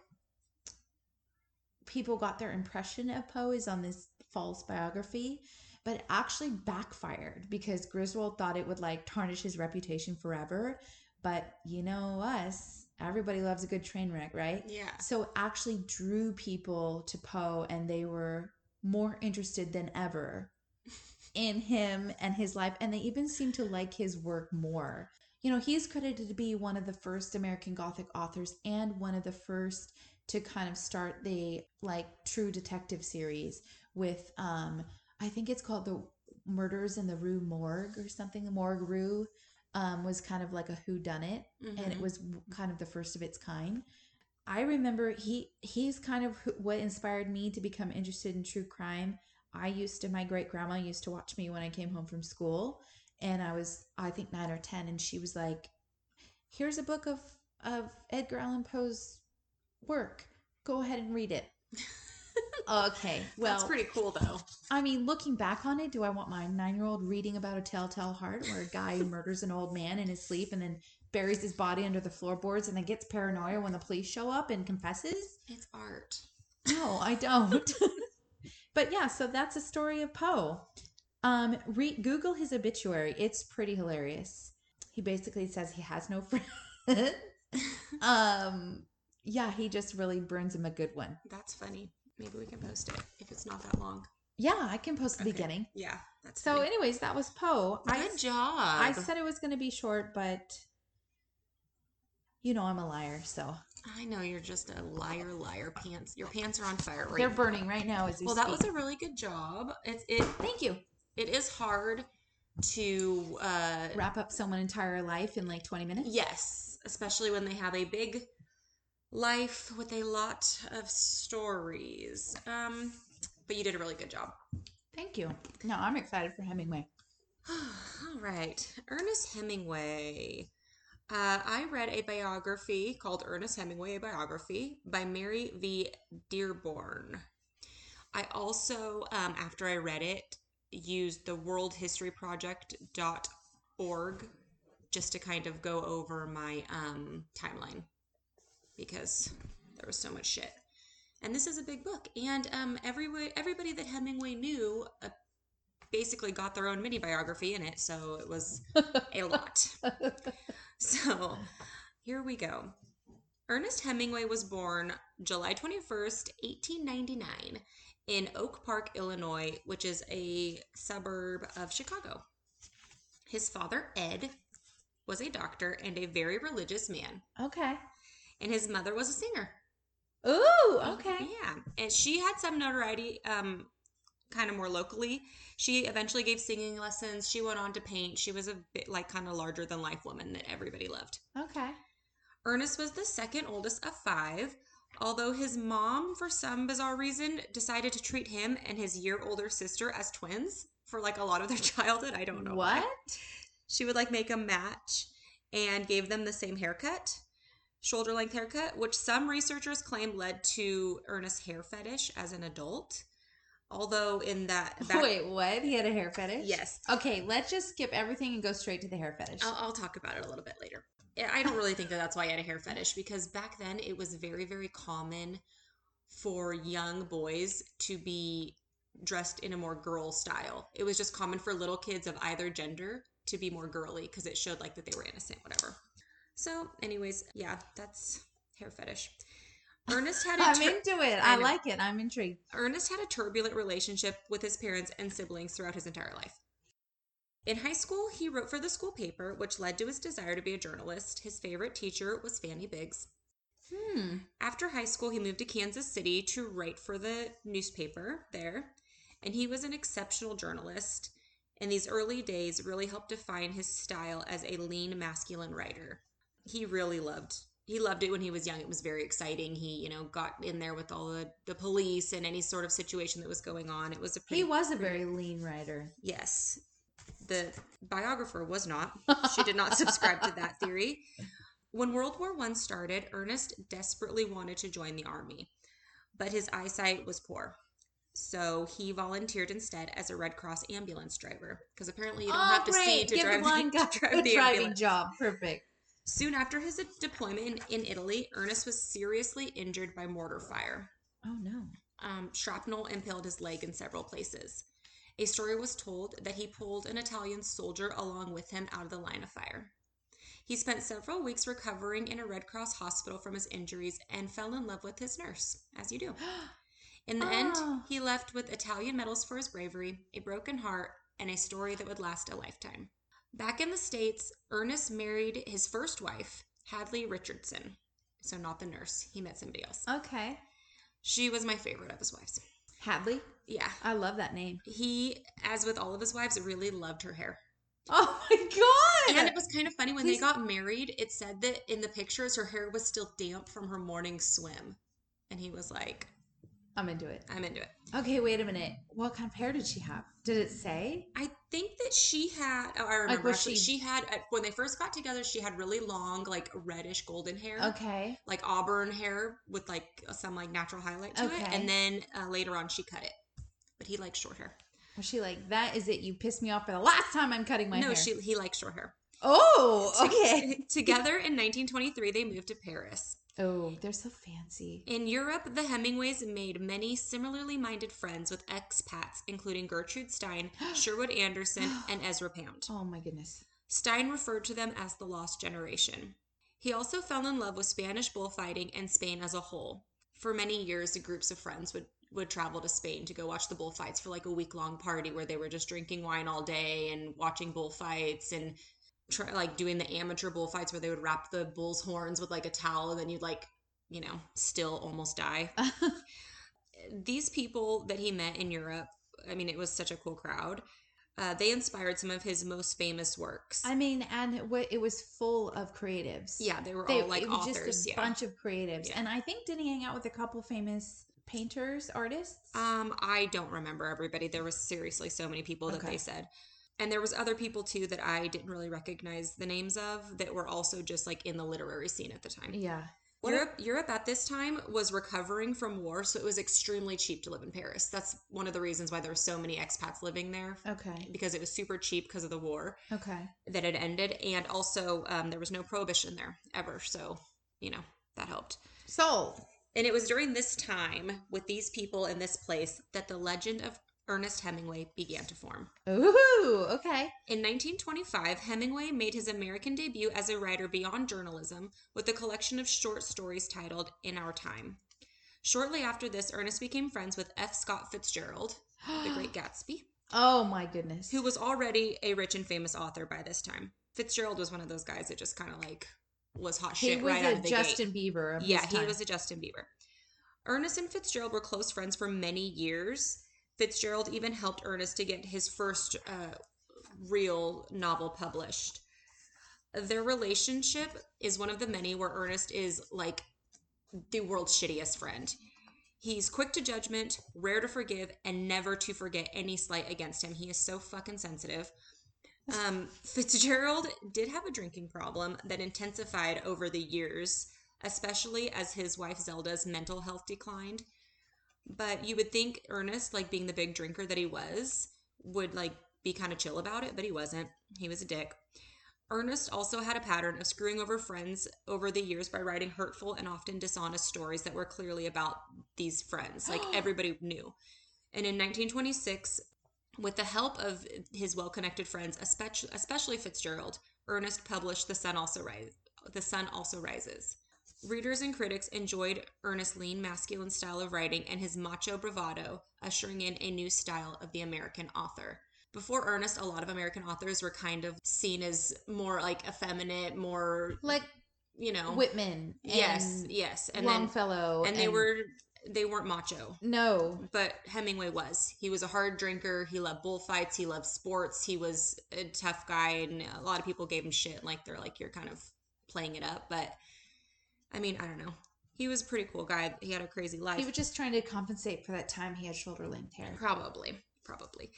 people got their impression of Poe is on this false biography. But it actually backfired because Griswold thought it would like tarnish his reputation forever. But you know us, everybody loves a good train wreck, right? yeah. So it actually drew people to Poe and they were more interested than ever in him and his life. And they even seem to like his work more. You know, he's credited to be one of the first American Gothic authors and one of the first to kind of start the like true detective series with um I think it's called the Murders in the Rue Morgue or something. The Morgue Rue um, was kind of like a who done it and it was kind of the first of its kind. I remember he he's kind of what inspired me to become interested in true crime. I used to my great grandma used to watch me when I came home from school and I was I think 9 or 10 and she was like here's a book of of Edgar Allan Poe's work. Go ahead and read it. okay. Well, That's pretty cool, though. I mean, looking back on it, do I want my nine year old reading about a telltale heart where a guy murders an old man in his sleep and then buries his body under the floorboards and then gets paranoia when the police show up and confesses? It's art. No, I don't. but yeah, so that's a story of Poe. Um, re- Google his obituary. It's pretty hilarious. He basically says he has no friends. um, yeah, he just really burns him a good one. That's funny. Maybe we can post it if it's not that long. Yeah, I can post the Okay. beginning. Yeah, that's So, funny. anyways, that was Poe. I Good job. I said it was going to be short, but you know I'm a liar, so I know you're just a liar, liar. Pants. Your pants are on fire right they're now. burning right now as we Well, that speak. was a really good job. It's it. Thank you. It is hard to uh Wrap up someone entire life in like 20 minutes. yes, especially when they have a big life with a lot of stories. Um, but you did a really good job. Thank you. No, I'm excited for Hemingway. All right. Ernest Hemingway. Uh, I read a biography called Ernest Hemingway, a biography by Mary V. Dearborn. I also, um, after I read it, used the worldhistoryproject.org just to kind of go over my um, timeline because there was so much shit. And this is a big book, and um, every, everybody that Hemingway knew uh, basically got their own mini biography in it, so it was a lot. So here we go. Ernest Hemingway was born July 21st, 1899, in Oak Park, Illinois, which is a suburb of Chicago. His father, Ed, was a doctor and a very religious man, okay. and his mother was a singer. Ooh, okay. Yeah, and she had some notoriety um, kind of more locally. She eventually gave singing lessons. She went on to paint. She was a bit like kind of larger than life woman that everybody loved. Okay. Ernest was the second oldest of five, although his mom, for some bizarre reason, decided to treat him and his year older sister as twins for like a lot of their childhood. I don't know why. What? She would like make a match and gave them the same haircut, shoulder length haircut, which some researchers claim led to Ernest's hair fetish as an adult. Although in that back, Wait, what? He had a hair fetish? yes, Okay, let's just skip everything and go straight to the hair fetish. I'll, I'll talk about it a little bit later. I don't really think that that's why he had a hair fetish because back then it was very, very common for young boys to be dressed in a more girl style. It was just common for little kids of either gender to be more girly because it showed like that they were innocent, whatever. So, anyways, yeah, that's hair fetish. Ernest had a I'm tur- into it. I I, like it. I'm intrigued. Ernest had a turbulent relationship with his parents and siblings throughout his entire life. In high school, he wrote for the school paper, which led to his desire to be a journalist. His favorite teacher was Fanny Biggs. Hmm. After high school, he moved to Kansas City to write for the newspaper there, and he was an exceptional journalist. And these early days really helped define his style as a lean, masculine writer. He really loved he loved it when he was young. It was very exciting. He, you know, got in there with all the, the police and any sort of situation that was going on. It was a pretty He was a very lean writer. Yes. The biographer was not. She did not subscribe to that theory. When World War One started, Ernest desperately wanted to join the army, but his eyesight was poor. So he volunteered instead as a Red Cross ambulance driver because apparently you don't have to oh, see to Give drive, the to drive a the driving ambulance. job. Perfect. Soon after his deployment in Italy, Ernest was seriously injured by mortar fire. Oh no. Um, shrapnel impaled his leg in several places. A story was told that he pulled an Italian soldier along with him out of the line of fire. He spent several weeks recovering in a Red Cross hospital from his injuries and fell in love with his nurse, as you do. In the end, Oh. he left with Italian medals for his bravery, a broken heart, and a story that would last a lifetime. Back in the States, Ernest married his first wife, Hadley Richardson. So, not the nurse. He met somebody else. Okay. She was my favorite of his wives. Hadley. Yeah. I love that name. He, as with all of his wives, really loved her hair. Oh my god. And it was kind of funny when Please- they got married, it said that in the pictures her hair was still damp from her morning swim. And he was like, I'm into it. I'm into it. Okay, wait a minute. What kind of hair did she have? Did it say? I think that she had, oh, I remember actually, she- she had, when they first got together, she had really long, like reddish golden hair. Okay. Like auburn hair with like some like natural highlight to it. Okay. And then uh, later on she cut it. But he likes short hair. Was she like, that is it? You pissed me off for the last time I'm cutting my no, hair. No, she he likes short hair. Oh, okay. Together in 1923, they moved to Paris. Oh, they're so fancy. In Europe, the Hemingways made many similarly minded friends with expats, including Gertrude Stein, Sherwood Anderson, and Ezra Pound. Oh my goodness. Stein referred to them as the lost generation. He also fell in love with Spanish bullfighting and Spain as a whole. For many years, groups of friends would, would travel to Spain to go watch the bullfights for like a week long party where they were just drinking wine all day and watching bullfights and try, like doing the amateur bullfights where they would wrap the bull's horns with like a towel and then you'd like, you know, still almost die. These people that he met in Europe, I mean, it was such a cool crowd. Uh, they inspired some of his most famous works. I mean, and what it was full of creatives. yeah, they were They, all like it was authors. just a yeah. bunch of creatives. Yeah. And I think didn't he hang out with a couple famous painters, artists? Um, I don't remember everybody. There was seriously so many people that Okay. they said. And there was other people too that I didn't really recognize the names of that were also just like in the literary scene at the time. yeah. Europe Europe at this time was recovering from war, so it was extremely cheap to live in Paris. That's one of the reasons why there were so many expats living there Okay. because it was super cheap because of the war Okay. that had ended and also um, there was no prohibition there ever. So, you know, that helped. So, And it was during this time with these people in this place that the legend of Ernest Hemingway began to form. ooh, okay. In 1925, Hemingway made his American debut as a writer beyond journalism with a collection of short stories titled In Our Time. Shortly after this, Ernest became friends with F. Scott Fitzgerald, the Great Gatsby, Oh my goodness. who was already a rich and famous author by this time. Fitzgerald was one of those guys that just kind of like was hot he shit was right out of the gate. Justin Bieber. Yeah, he was a Justin Bieber. Ernest and Fitzgerald were close friends for many years. Fitzgerald even helped Ernest to get his first uh, real novel published. Their relationship is one of the many where Ernest is like the world's shittiest friend. He's quick to judgment, rare to forgive, and never to forget any slight against him. He is so fucking sensitive. Um, Fitzgerald did have a drinking problem that intensified over the years, especially as his wife Zelda's mental health declined. But you would think Ernest, like being the big drinker that he was, would like be kind of chill about it, but he wasn't. He was a dick. Ernest also had a pattern of screwing over friends over the years by writing hurtful and often dishonest stories that were clearly about these friends. Like everybody knew. And in 1926, with the help of his well-connected friends, especially, especially Fitzgerald, Ernest published "The Sun Also Rises." The Sun Also Rises. Readers and critics enjoyed Ernest's lean, masculine style of writing and his macho bravado, ushering in a new style of the American author. Before Ernest, a lot of American authors were kind of seen as more like effeminate, more Like you know. Whitman. yes, and yes, and then Longfellow. and they were they weren't macho no. but Hemingway was. He was a hard drinker. He loved bullfights. He loved sports. He was a tough guy, and a lot of people gave him shit. Like they're like, you're kind of playing it up. But I mean, I don't know. He was a pretty cool guy. He had a crazy life. He was just trying to compensate for that time he had shoulder length hair. probably, probably.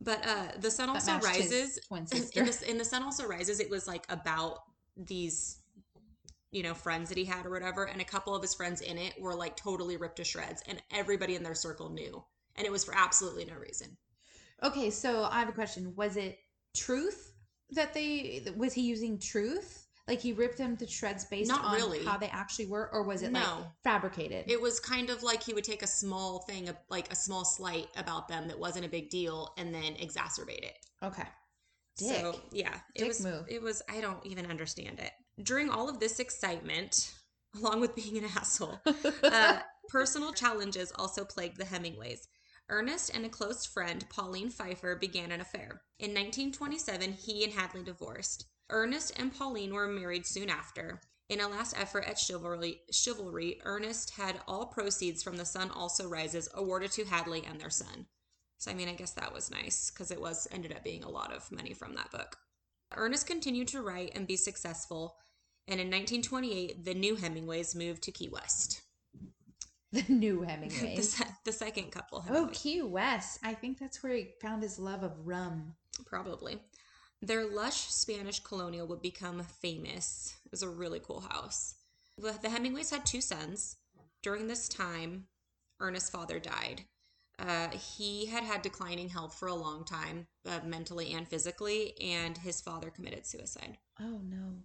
But uh, the sun That also rises. Twin In the, in the sun also rises. It was like about these you know friends that he had or whatever and a couple of his friends in it were like totally ripped to shreds and everybody in their circle knew and it was for absolutely no reason Okay, so I have a question. Was it truth that they was he using truth? Like he ripped them to shreds based Not on really. how they actually were, or was it like No. fabricated? It was kind of like he would take a small thing, like a small slight about them that wasn't a big deal, and then exacerbate it. okay. So yeah, it Dick was. move. It was. I don't even understand it. During all of this excitement, along with being an asshole, uh, personal challenges also plagued the Hemingways. Ernest and a close friend, Pauline Pfeiffer, began an affair. In 1927, he and Hadley divorced. Ernest and Pauline were married soon after. In a last effort at chivalry, chivalry, Ernest had all proceeds from The Sun Also Rises awarded to Hadley and their son. So I mean, I guess that was nice because it was ended up being a lot of money from that book. Ernest continued to write and be successful, and in 1928, the new Hemingways moved to Key West. the new the, Hemingways. se- the second couple. oh, Key West. I think that's where he found his love of rum. probably. Their lush Spanish colonial would become famous. It was a really cool house. The, Hemingways had two sons. During this time, Ernest's father died. Uh, he had had declining health for a long time, uh, mentally and physically, and his father committed suicide. Oh no.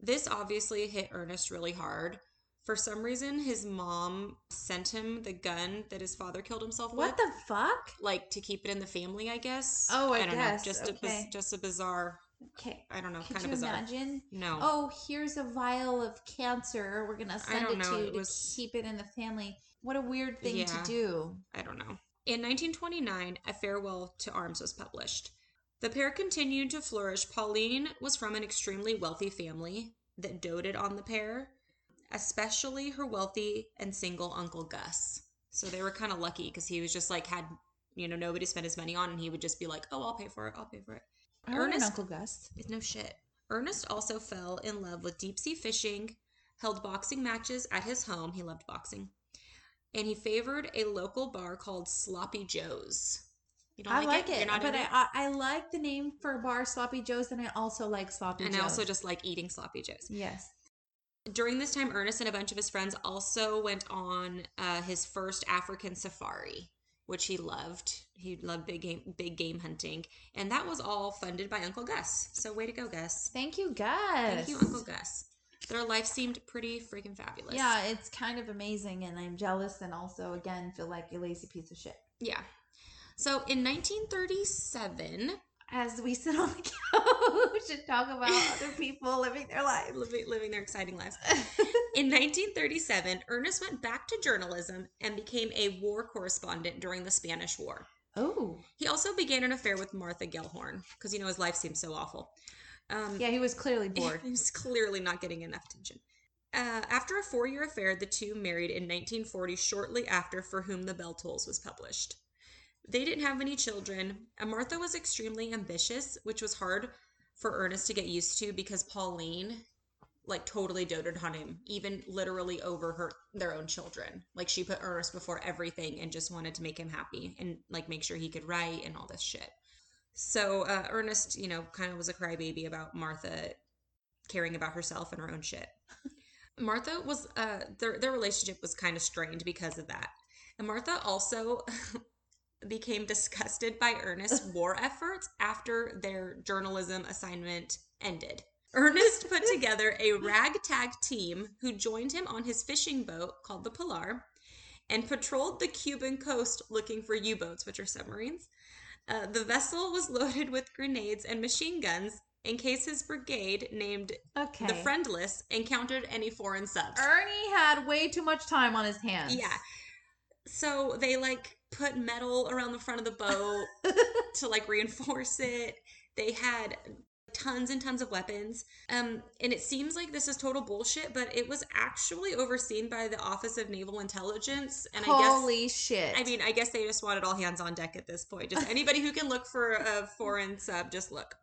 This obviously hit Ernest really hard. For some reason, his mom sent him the gun that his father killed himself What with. What the fuck? like to keep it in the family, I guess. Oh, I don't guess. know. Just a Okay. biz- just a bizarre. Okay. I don't know, Could kind you of bizarre. imagine? No. Oh, here's a vial of cancer. We're gonna send it know. to you It to was- keep it in the family. What a weird thing Yeah. to do. I don't know. In 1929, A Farewell to Arms was published. The pair continued to flourish. Pauline was from an extremely wealthy family that doted on the pair, especially her wealthy and single uncle Gus. So they were kind of lucky because he was just like had you know nobody spent his money on, and he would just be like, "Oh, I'll pay for it. I'll pay for it." I Ernest- Uncle Gus. It's no shit. Ernest also fell in love with deep sea fishing, held boxing matches at his home. He loved boxing. And he favored a local bar called Sloppy Joe's. You don't I like You're it, not but I, I I like the name for bar, Sloppy Joe's, and I also like Sloppy Joes. and Joe's. I also just like eating Sloppy Joe's. yes. During this time, Ernest and a bunch of his friends also went on uh, his first African safari, which he loved. He loved big game, big game hunting, and that was all funded by Uncle Gus. So way to go, Gus! Thank you, Gus. Thank you, Uncle Gus. Their life seemed pretty freaking fabulous. Yeah, it's kind of amazing, and I'm jealous, and also again feel like a lazy piece of shit. Yeah. So in 1937, As we sit on the couch and talk about other people living their lives. living, living their exciting lives. In 1937, Ernest went back to journalism and became a war correspondent during the Spanish War. oh, He also began an affair with Martha Gellhorn because you know his life seemed so awful. Um, yeah, he was clearly bored. he was clearly not getting enough attention. Uh, after a four-year affair, the two married in 1940, shortly after "For Whom the Bell Tolls" was published. They didn't have any children, and Martha was extremely ambitious, which was hard for Ernest to get used to because Pauline like totally doted on him, even literally over her their own children. Like she put Ernest before everything and just wanted to make him happy and like make sure he could write and all this shit. So uh, Ernest, you know, kind of was a crybaby about Martha caring about herself and her own shit. Martha was uh their their relationship was kind of strained because of that. And Martha also became disgusted by Ernest's war efforts after their journalism assignment ended. Ernest put together a ragtag team who joined him on his fishing boat called the Pilar and patrolled the Cuban coast looking for U boats, which are submarines. Uh, the vessel was loaded with grenades and machine guns in case his brigade, named Okay. the Friendless, encountered any foreign subs. Ernie had way too much time on his hands. Yeah. So they like put metal around the front of the boat to like reinforce it. They had tons and tons of weapons. Um and it seems like this is total bullshit, but it was actually overseen by the Office of Naval Intelligence and I guess Holy shit. I mean, I guess they just wanted all hands on deck at this point. Just anybody who can look for a foreign sub, just look.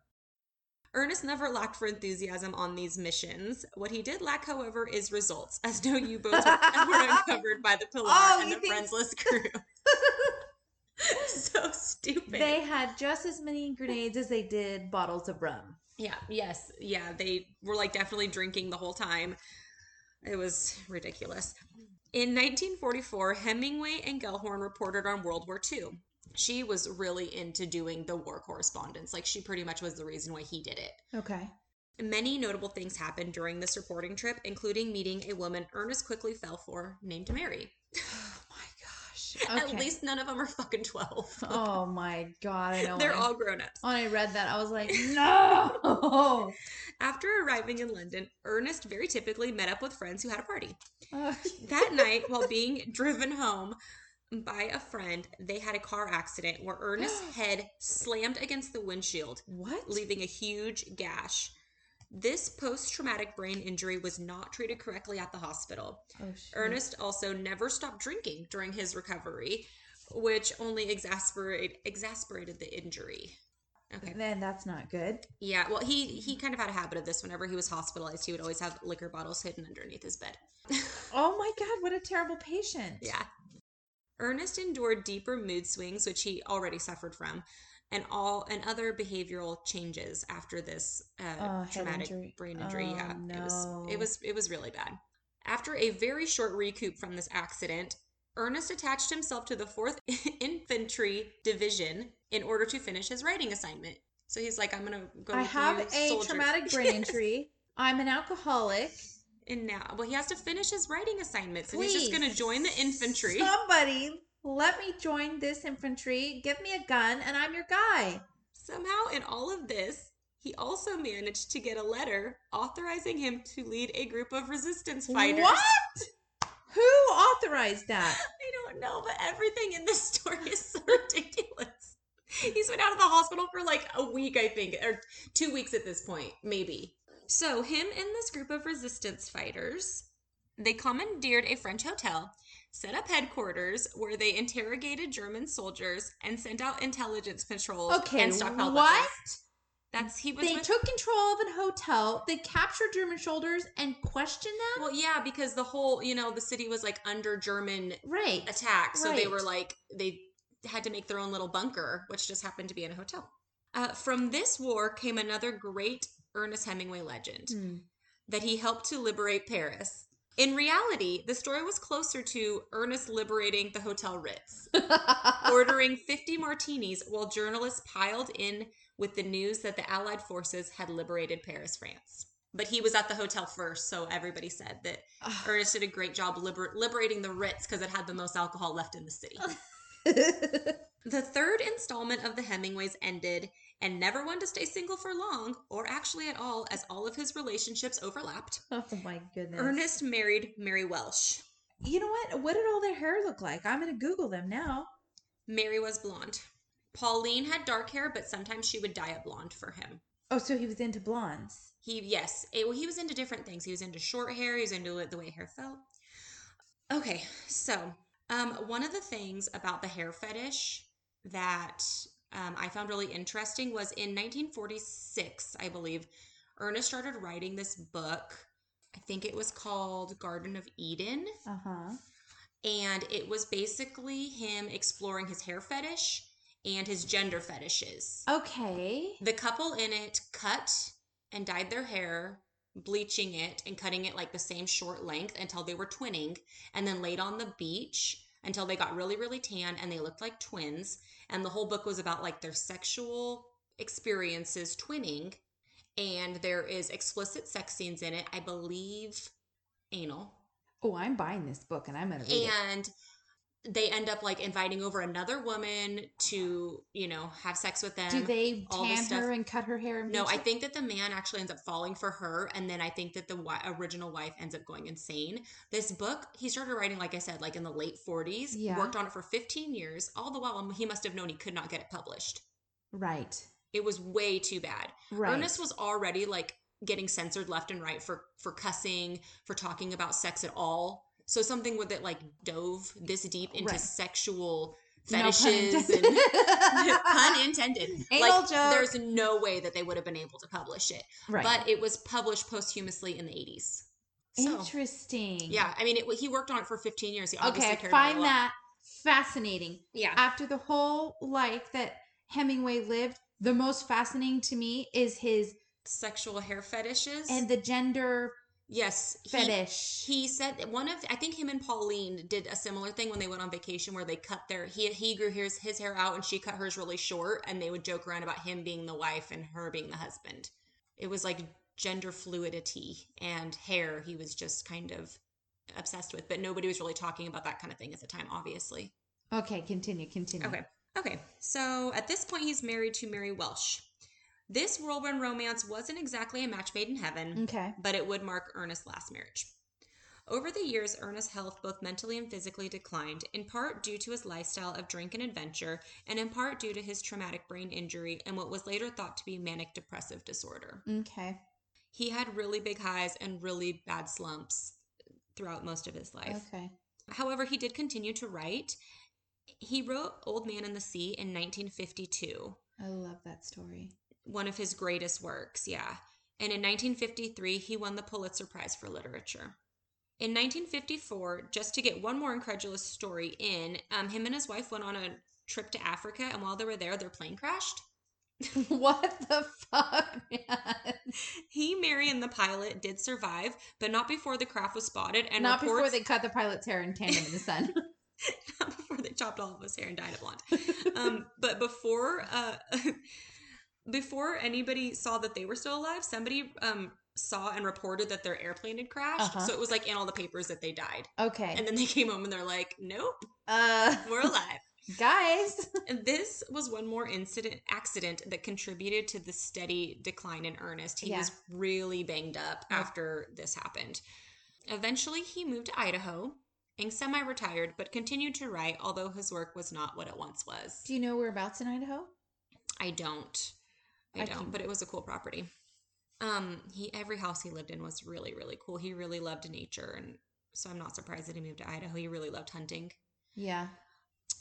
Ernest never lacked for enthusiasm on these missions. What he did lack, however, is results, as no U boats were uncovered by the Pilar Oh, and the friendless crew. so stupid. they had just as many grenades as they did bottles of rum. yeah, yes, yeah. They were like definitely drinking the whole time. It was ridiculous. In 1944, Hemingway and Gellhorn reported on World War II. She was really into doing the war correspondence. Like, she pretty much was the reason why he did it. Okay. Many notable things happened during this reporting trip, including meeting a woman Ernest quickly fell for named Mary. Oh my gosh. At least none of them are fucking 12. Oh my god, I know. They're all grown ups. When I read that, I was like, no. After arriving in London, Ernest very typically met up with friends who had a party. Uh, That night, while being driven home by a friend, they had a car accident where Ernest's head slammed against the windshield, what? leaving a huge gash. This post traumatic brain injury was not treated correctly at the hospital. Oh, shit. Ernest also never stopped drinking during his recovery, which only exasperate, exasperated the injury. Okay. Then that's not good. Yeah, well, he he kind of had a habit of this. Whenever he was hospitalized, he would always have liquor bottles hidden underneath his bed. Oh my god, what a terrible patient. Yeah. Ernest endured deeper mood swings, which he already suffered from, and all and other behavioral changes after this uh, Oh, traumatic injury. brain injury. Oh, yeah, it was it was it was really bad. After a very short recoup from this accident, Ernest attached himself to the Fourth Infantry Division in order to finish his writing assignment. So he's like, "I'm gonna go." I have a soldier." traumatic brain injury. I'm an alcoholic. And now, well, he has to finish his writing assignment, and he's just going to join the infantry. Somebody, let me join this infantry. Give me a gun, and I'm your guy. Somehow, in all of this, he also managed to get a letter authorizing him to lead a group of resistance fighters. What? Who authorized that? I don't know, but everything in this story is so ridiculous. He's been out of the hospital for like a week, I think, or two weeks at this point, maybe. So, him and this group of resistance fighters, they commandeered a French hotel, set up headquarters where they interrogated German soldiers and sent out intelligence patrols Okay, and stockpiled what? That's he was They with- took control of an hotel. They captured German soldiers and questioned them. Well, yeah, because the whole, you know, the city was like under German right. attack. So they were like, they had to make their own little bunker, which just happened to be in a hotel. Uh, from this war came another great Ernest Hemingway legend Hmm. that he helped to liberate Paris. In reality, the story was closer to Ernest liberating the Hotel Ritz, ordering 50 martinis while journalists piled in with the news that the Allied forces had liberated Paris, France. But he was at the hotel first, so everybody said that Ernest did a great job liber- liberating the Ritz because it had the most alcohol left in the city. the third installment of the Hemingways ended and never one to stay single for long, or actually at all, as all of his relationships overlapped. oh my goodness. Ernest married Mary Welsh. You know what? What did all their hair look like? I'm going to Google them now. Mary was blonde. Pauline had dark hair, but sometimes she would dye it blonde for him. Oh, so he was into blondes. He, yes, it, well, he was into different things. He was into short hair. He was into the way hair felt. Okay, so um, one of the things about the hair fetish that um, I found really interesting was in 1946, I believe, Ernest started writing this book. I think it was called Garden of Eden. Uh huh. And it was basically him exploring his hair fetish and his gender fetishes. Okay. The couple in it cut and dyed their hair, bleaching it and cutting it like the same short length until they were twinning, and then laid on the beach until they got really, really tan and they looked like twins. And the whole book was about like their sexual experiences twinning. And there is explicit sex scenes in it. I believe anal. Oh, I'm buying this book and I'm gonna read it. They end up like inviting over another woman to, you know, have sex with them. Do they tan stuff- her and cut her hair? No, I think that the man actually ends up falling for her, and then I think that the wi- original wife ends up going insane. This book, he started writing, like I said, like in the late 40s. Yeah. Worked on it for 15 years. All the while, um, he must have known he could not get it published. Right. It was way too bad. Right. Ernest was already like getting censored left and right for for cussing, for talking about sex at all. So something with it like dove this deep into Right. sexual No pun fetishes and pun intended. Anal like joke. there's no way that they would have been able to publish it. right. But it was published posthumously in the 80s. So, Interesting. yeah, I mean, it, he worked on it for 15 years. He obviously Okay, I cared about it a find that fascinating. Yeah. After the whole life that Hemingway lived, the most fascinating to me is his Sexual hair fetishes. and the gender yes, he- fetish. He said one of I think him and Pauline did a similar thing when they went on vacation where they cut their he he grew his his hair out and she cut hers really short and they would joke around about him being the wife and her being the husband. It was like gender fluidity and hair he was just kind of obsessed with, but nobody was really talking about that kind of thing at the time, obviously. okay, continue, continue. Okay. Okay. So at this point he's married to Mary Welsh. This whirlwind romance wasn't exactly a match made in heaven Okay. but it would mark Ernest's last marriage. Over the years, Ernest's health both mentally and physically declined, in part due to his lifestyle of drink and adventure, and in part due to his traumatic brain injury and what was later thought to be manic depressive disorder. Okay. He had really big highs and really bad slumps throughout most of his life. Okay. However, he did continue to write. He wrote Old Man in the Sea in 1952 I love that story. One of his greatest works, yeah. And in 1953, he won the Pulitzer Prize for Literature. In 1954, just to get one more incredulous story in, um, him and his wife went on a trip to Africa, and while they were there, their plane crashed. what the fuck, man? He, Mary, and the pilot did survive, but not before the craft was spotted, and Not before they cut the pilot's hair and tanned him in the sun. not before they chopped all of his hair and dyed it blonde. um, but before uh, before anybody saw that they were still alive, somebody um, saw and reported that their airplane had crashed. Uh-huh. So it was like in all the papers that they died. Okay. And then they came home and they're like, "Nope, uh, we're alive." guys. This was one more incident accident that contributed to the steady decline in Ernest. He Yeah. was really banged up Yeah. after this happened. Eventually, he moved to Idaho and semi-retired, but continued to write, although his work was not what it once was. Do you know whereabouts in Idaho? I don't. I, I don't, can- but it was a cool property. Um, he every house he lived in was really, really cool. He really loved nature and so I'm not surprised that he moved to Idaho. He really loved hunting. Yeah.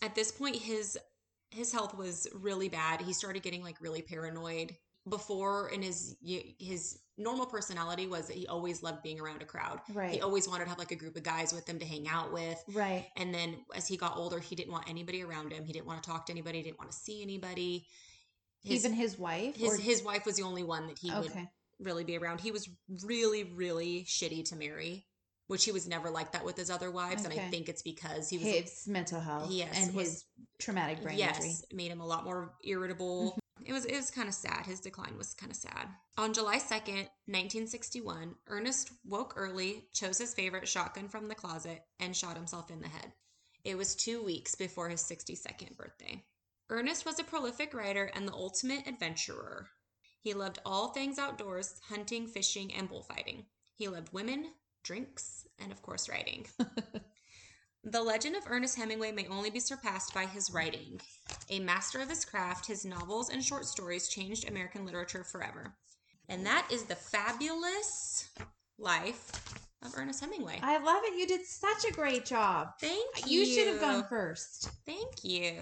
At this point his his health was really bad. He started getting like really paranoid. Before in his his normal personality was that he always loved being around a crowd. Right. He always wanted to have like a group of guys with him to hang out with. Right. And then as he got older, he didn't want anybody around him. He didn't want to talk to anybody. He didn't want to see anybody. His, Even his wife. his or- his wife was the only one that he would really be around. He was really, really shitty to Mary, which he was never like that with his other wives. And I think it's because he was His mental health. Yes, And was- his traumatic brain yes, injury. made him a lot more irritable. Mm-hmm. It was it was kind of sad. His decline was kind of sad. On July 2nd, 1961, Ernest woke early, chose his favorite shotgun from the closet, and shot himself in the head. It was 2 weeks before his 62nd birthday. Ernest was a prolific writer and the ultimate adventurer. He loved all things outdoors, hunting, fishing, and bullfighting. He loved women, drinks, and of course writing. The legend of Ernest Hemingway may only be surpassed by his writing. A master of his craft, his novels and short stories changed American literature forever. And that is the fabulous life of Ernest Hemingway. I love it. You did such a great job. Thank You you. should have gone first. Thank you.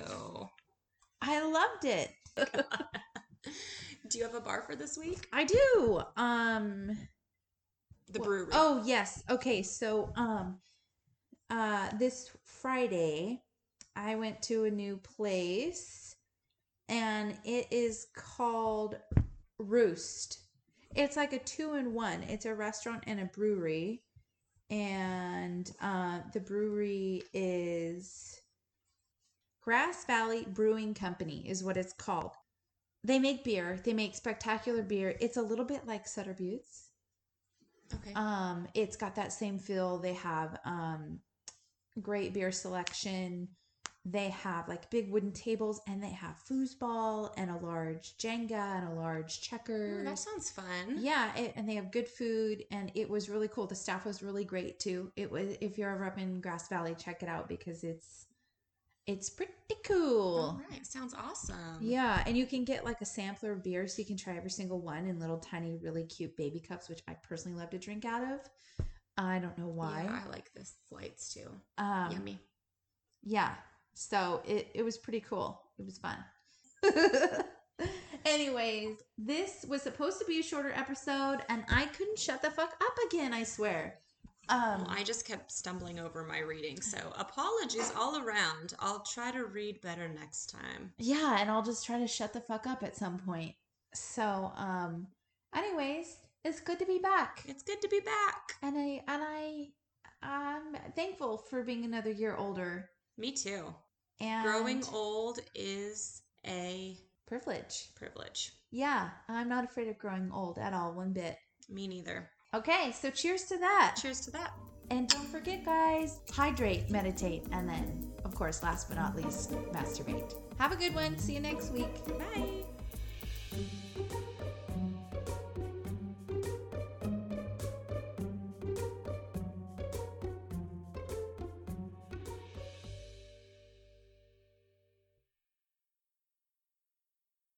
I loved it. Do you have a bar for this week? I do. Um The brewery. Oh yes. Okay. So um uh this Friday I went to a new place and it is called Roost. It's like a two in one. It's a restaurant and a brewery. And uh, the brewery is Grass Valley Brewing Company is what it's called. They make beer. They make spectacular beer. It's a little bit like Sutter Buttes. okay. Um, it's got that same feel. They have um great beer selection. They have like big wooden tables and they have foosball and a large Jenga and a large checker. that sounds fun. yeah, it, and they have good food and it was really cool. The staff was really great too. It was if you're ever up in Grass Valley, check it out because it's it's pretty cool. All right. Sounds awesome. Yeah, and you can get like a sampler of beer so you can try every single one in little tiny, really cute baby cups, which I personally love to drink out of. I don't know why. Yeah, I like the flights too. um, Yummy. Yeah, so it, it was pretty cool. It was fun. Anyways, this was supposed to be a shorter episode, and I couldn't shut the fuck up again, I swear. Um, Well, I just kept stumbling over my reading, so apologies all around. I'll try to read better next time. yeah, and I'll just try to shut the fuck up at some point. So, um, anyways, it's good to be back. It's good to be back. and I and I I'm thankful for being another year older Me too. and Growing old is a privilege. privilege. Yeah, I'm not afraid of growing old at all, one bit. Me neither. Okay, so cheers to that. Cheers to that. And don't forget, guys, hydrate, meditate, and then, of course, last but not least, masturbate. Have a good one. See you next week. Bye.